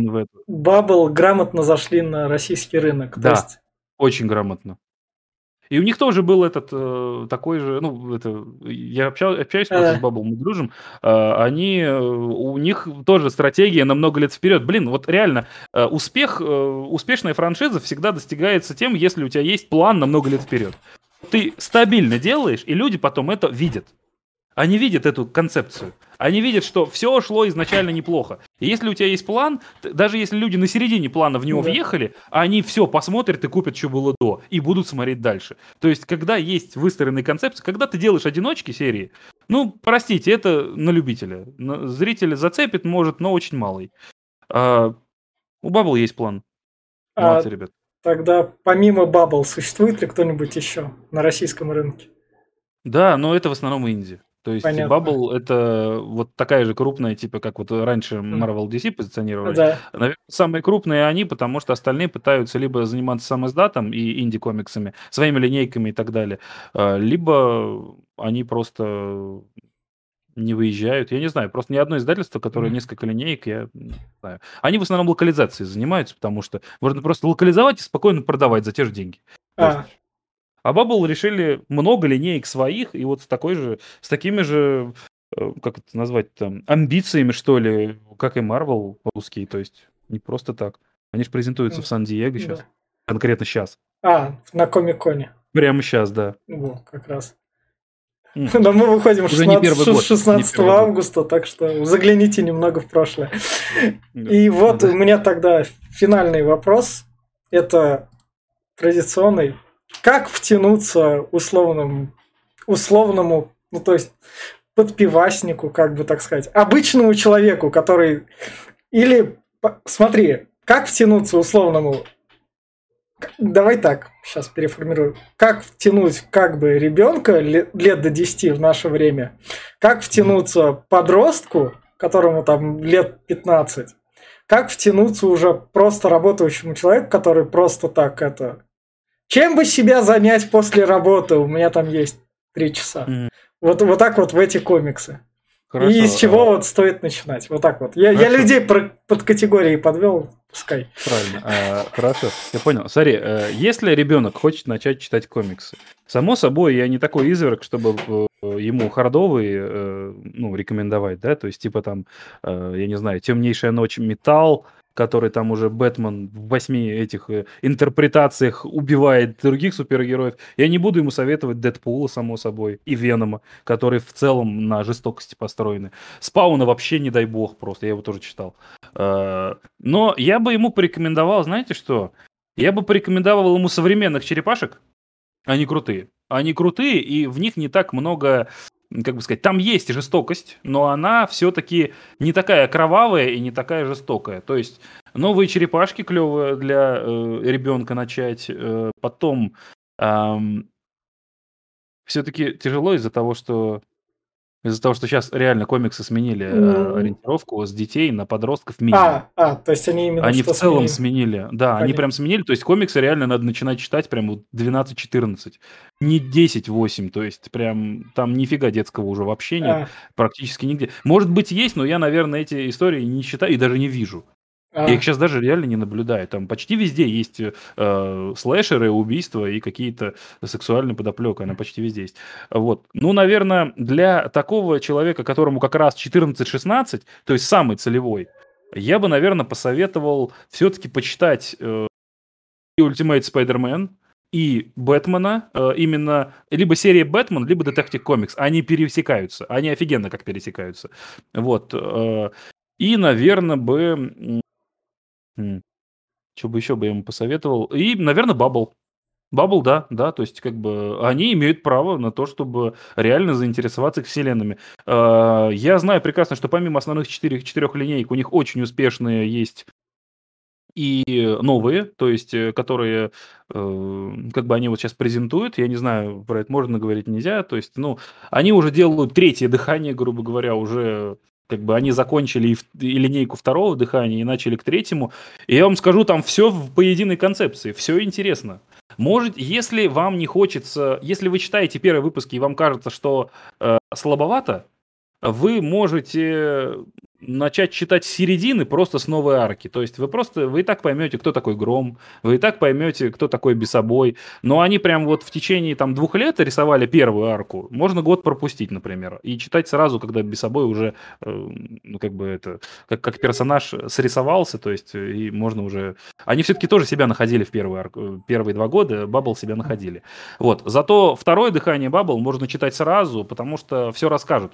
Bubble грамотно зашли на российский рынок. Да, есть... очень грамотно. И у них тоже был этот э, такой же, ну, это, я общаюсь, общаюсь просто с Бабл, мы дружим, э, они, э, у них тоже стратегия на много лет вперед. Блин, вот реально, э, успех, э, успешная франшиза всегда достигается тем, если у тебя есть план на много лет вперед. Ты стабильно делаешь, и люди потом это видят. Они видят эту концепцию. Они видят, что все шло изначально неплохо. И если у тебя есть план, даже если люди на середине плана в него да. въехали, они все посмотрят и купят, что было до, и будут смотреть дальше. То есть, когда есть выстроенные концепции, когда ты делаешь одиночки серии, ну, простите, это на любителя. Зритель зацепит, может, но очень малый. А, у Бабл есть план. А Молодцы, а, ребят. Тогда помимо Бабл существует ли кто-нибудь еще на российском рынке? Да, но это в основном Инди. То есть Понятно. Bubble это вот такая же крупная, типа как вот раньше Marvel DC позиционировали. Да. Наверное, самые крупные они, потому что остальные пытаются либо заниматься сам издатом и инди-комиксами, своими линейками и так далее, а, либо они просто не выезжают. Я не знаю, просто ни одно издательство, которое несколько линеек, я не знаю. Они в основном локализацией занимаются, потому что можно просто локализовать и спокойно продавать за те же деньги. А, а Bubble решили много линеек своих, и вот с такой же, с такими же, э, как это назвать там, амбициями, что ли, как и Marvel русские, то есть не просто так. Они же презентуются в Сан-Диего сейчас. Да. Конкретно сейчас. А, на Комиконе. Прямо сейчас, да. Во, как раз. Mm. Но (laughs) мы выходим 16, 16 августа, так что загляните немного в прошлое. И вот у меня тогда финальный вопрос. Это традиционный как втянуться условному, условному, ну то есть подпиваснику, как бы так сказать, обычному человеку, который или смотри, как втянуться условному Давай так, сейчас переформирую. Как втянуть как бы ребенка лет до 10 в наше время? Как втянуться подростку которому там лет 15. Как втянуться уже просто работающему человеку, который просто так это... Чем бы себя занять после работы? У меня там есть три часа. Mm-hmm. Вот, вот так вот в эти комиксы. Хорошо. И из чего а... вот стоит начинать? Вот так вот. Я, я людей про, под категории подвел, пускай. Правильно. А, хорошо, я понял. Смотри, э, если ребенок хочет начать читать комиксы, само собой, я не такой изверг, чтобы э, ему хардовые э, ну, рекомендовать, да, то есть типа там, я не знаю, «Темнейшая ночь», «Металл», который там уже Бэтмен в восьми этих э, интерпретациях убивает других супергероев. Я не буду ему советовать Дэдпула, само собой, и Венома, которые в целом на жестокости построены. Спауна вообще, не дай бог, просто, я его тоже читал. Э, но я бы ему порекомендовал, знаете что? Я бы порекомендовал ему современных черепашек, они крутые. Они крутые, и в них не так много как бы сказать, там есть жестокость, но она все-таки не такая кровавая и не такая жестокая. То есть новые черепашки клевые для э, ребенка начать, э, потом э, все-таки тяжело из-за того, что из-за того, что сейчас реально комиксы сменили mm. ориентировку с детей на подростков минимум. А, а, то есть они именно Они в целом сменили. сменили. Да, Понятно. они прям сменили. То есть комиксы реально надо начинать читать прям 12-14. Не 10-8. То есть прям там нифига детского уже вообще нет. А. Практически нигде. Может быть есть, но я, наверное, эти истории не читаю и даже не вижу. А. Я их сейчас даже реально не наблюдаю. Там почти везде есть э, слэшеры, убийства и какие-то сексуальные подоплеки. Она почти везде есть. Вот. Ну, наверное, для такого человека, которому как раз 14-16, то есть самый целевой, я бы, наверное, посоветовал все-таки почитать э, и Ultimate Spider-Man, и Бэтмена, э, именно либо серия Бэтмен, либо Детектив Комикс. Они пересекаются. Они офигенно как пересекаются. Вот. Э, и, наверное, бы что бы еще бы я ему посоветовал? И, наверное, Bubble. Bubble, да, да, то есть как бы они имеют право на то, чтобы реально заинтересоваться вселенными. А, я знаю прекрасно, что помимо основных четырех, четырех линеек у них очень успешные есть и новые, то есть э, которые э, как бы они вот сейчас презентуют, я не знаю, про это можно говорить, нельзя, то есть, ну, они уже делают третье дыхание, грубо говоря, уже как бы они закончили и, и линейку второго дыхания и начали к третьему. И я вам скажу, там все по единой концепции, все интересно. Может, если вам не хочется, если вы читаете первые выпуски и вам кажется, что э, слабовато, вы можете начать читать середины просто с новой арки. То есть вы просто, вы и так поймете, кто такой Гром, вы и так поймете, кто такой Бесобой. Но они прям вот в течение там двух лет рисовали первую арку. Можно год пропустить, например, и читать сразу, когда Бесобой уже, э, ну как бы это, как, как персонаж срисовался, то есть и можно уже... Они все-таки тоже себя находили в первую арку, первые два года, Баббл себя находили. Вот. Зато второе дыхание Баббл можно читать сразу, потому что все расскажут.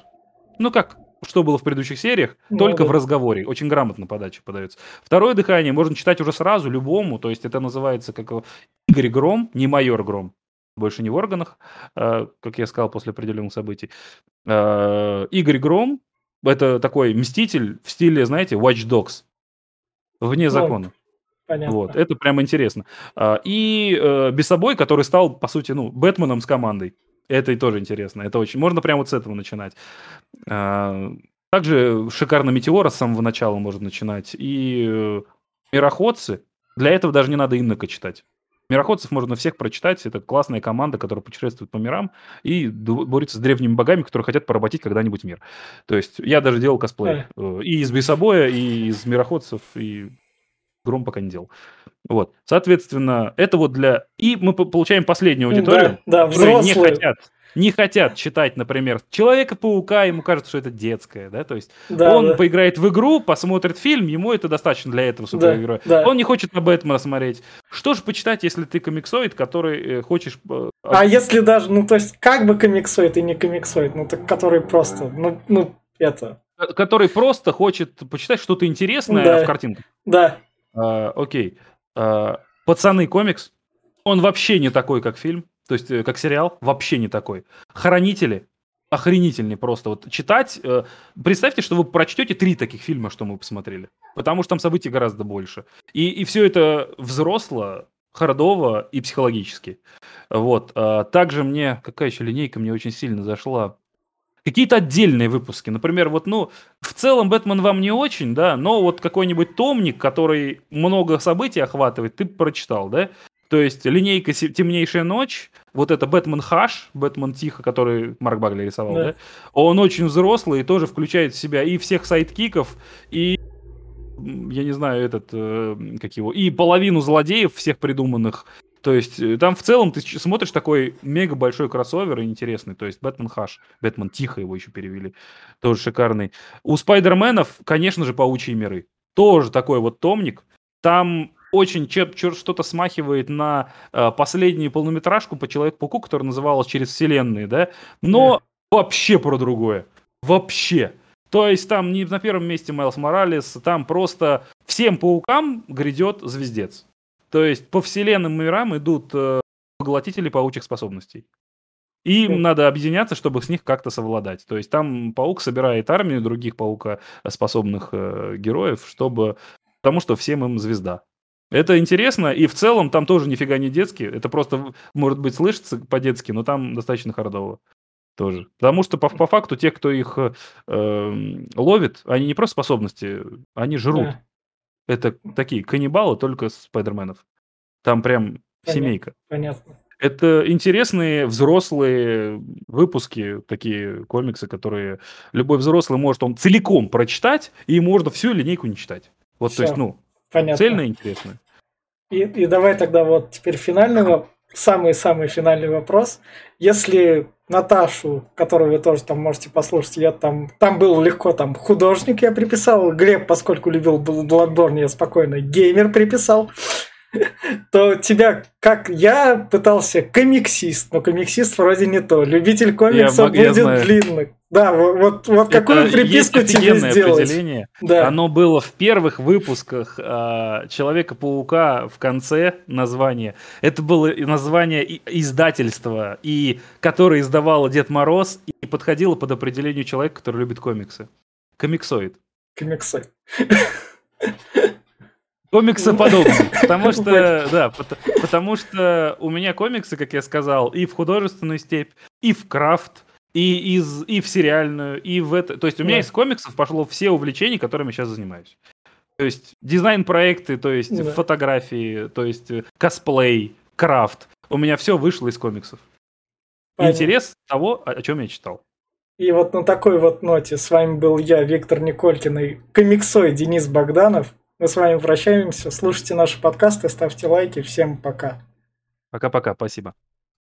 Ну как, что было в предыдущих сериях, ну, только да. в разговоре. Очень грамотно подача подается. Второе дыхание можно читать уже сразу, любому. То есть это называется как Игорь Гром, не майор Гром. Больше не в органах, э, как я сказал после определенных событий. Э, Игорь Гром – это такой мститель в стиле, знаете, Watch Dogs. Вне закона. Понятно. Вот, это прям интересно. Э, и э, Бесобой, который стал, по сути, ну, Бэтменом с командой. Это и тоже интересно. Это очень... Можно прямо вот с этого начинать. А, также шикарно Метеора с самого начала можно начинать. И э, Мироходцы. Для этого даже не надо Иннока читать. Мироходцев можно всех прочитать. Это классная команда, которая путешествует по мирам и борется с древними богами, которые хотят поработить когда-нибудь мир. То есть я даже делал косплей. Э, и из Бесобоя, и из Мироходцев, и Гром пока не делал. Вот. Соответственно, это вот для... И мы получаем последнюю аудиторию, да, да, которые не хотят, не хотят читать, например, Человека-паука, ему кажется, что это детское, да, то есть да, он да. поиграет в игру, посмотрит фильм, ему это достаточно для этого супергероя. Да, да. Он не хочет на Бэтмена смотреть. Что же почитать, если ты комиксоид, который э, хочешь... Э, а если даже, ну, то есть, как бы комиксоид и не комиксоид, ну, так который просто, ну, ну, это... Который просто хочет почитать что-то интересное да. в картинках. Да. А, окей. А, Пацаны комикс. Он вообще не такой, как фильм. То есть, э, как сериал, вообще не такой. Хранители охренительный просто. Вот читать, э, представьте, что вы прочтете три таких фильма, что мы посмотрели. Потому что там событий гораздо больше. И, и все это взросло, хардово и психологически. Вот. А также мне, какая еще линейка мне очень сильно зашла. Какие-то отдельные выпуски. Например, вот, ну, в целом Бэтмен вам не очень, да, но вот какой-нибудь томник, который много событий охватывает, ты прочитал, да? То есть линейка «Темнейшая ночь», вот это «Бэтмен Хаш», «Бэтмен Тихо», который Марк Багли рисовал, да. да? Он очень взрослый и тоже включает в себя и всех sidekick ов, и я не знаю, этот, э, как его, и половину злодеев всех придуманных, то есть э, там в целом ты смотришь такой мега большой кроссовер и интересный. То есть Бэтмен Hush, Бэтмен Тихо его еще перевели, тоже шикарный. У Спайдерменов, конечно же, Паучьи миры. Тоже такой вот томник. Там очень что-то смахивает на э, последнюю полнометражку по Человеку-пауку, которая называлась «Через вселенные», да? Но yeah. вообще про другое. Вообще. То есть там не на первом месте Майлз Моралес, там просто всем паукам грядет звездец. То есть по вселенным мирам идут э, поглотители паучьих способностей. И им надо объединяться, чтобы с них как-то совладать. То есть там паук собирает армию других паука способных э, героев, чтобы... Потому что всем им звезда. Это интересно, и в целом там тоже нифига не детский. Это просто, может быть, слышится по-детски, но там достаточно хардово тоже. Потому что по, по факту те, кто их э, эм, ловит, они не просто способности, они жрут. Да. Это такие каннибалы только спайдерменов. Там прям Понятно. семейка. Понятно. Это интересные взрослые выпуски, такие комиксы, которые любой взрослый может он целиком прочитать, и можно всю линейку не читать. Вот, Все. то есть, ну, Понятно. цельно и интересно. И, и давай тогда вот теперь финальный самый-самый финальный вопрос. Если Наташу, которую вы тоже там можете послушать, я там, там был легко там художник я приписал, Глеб, поскольку любил Bloodborne, я спокойно геймер приписал, (laughs) то тебя, как я пытался комиксист, но комиксист вроде не то, любитель комиксов я, будет я длинный. Да, вот, вот какую приписку тебе сделать? Определение. Да. Оно было в первых выпусках э, Человека-паука в конце названия. Это было название издательства, и, которое издавало Дед Мороз, и подходило под определение человека, который любит комиксы. Комиксоид. Комиксоид. Комиксы подобные. (laughs) Потому что, да, потому что у меня комиксы, как я сказал, и в художественную степь, и в крафт, и, из, и в сериальную, и в это. То есть у меня да. из комиксов пошло все увлечения, которыми сейчас занимаюсь. То есть дизайн-проекты, то есть да. фотографии, то есть э, косплей, крафт. У меня все вышло из комиксов. Понятно. Интерес того, о чем я читал. И вот на такой вот ноте с вами был я, Виктор Николькин и комиксой Денис Богданов. Мы с вами прощаемся. Слушайте наши подкасты, ставьте лайки. Всем пока. Пока-пока. Спасибо.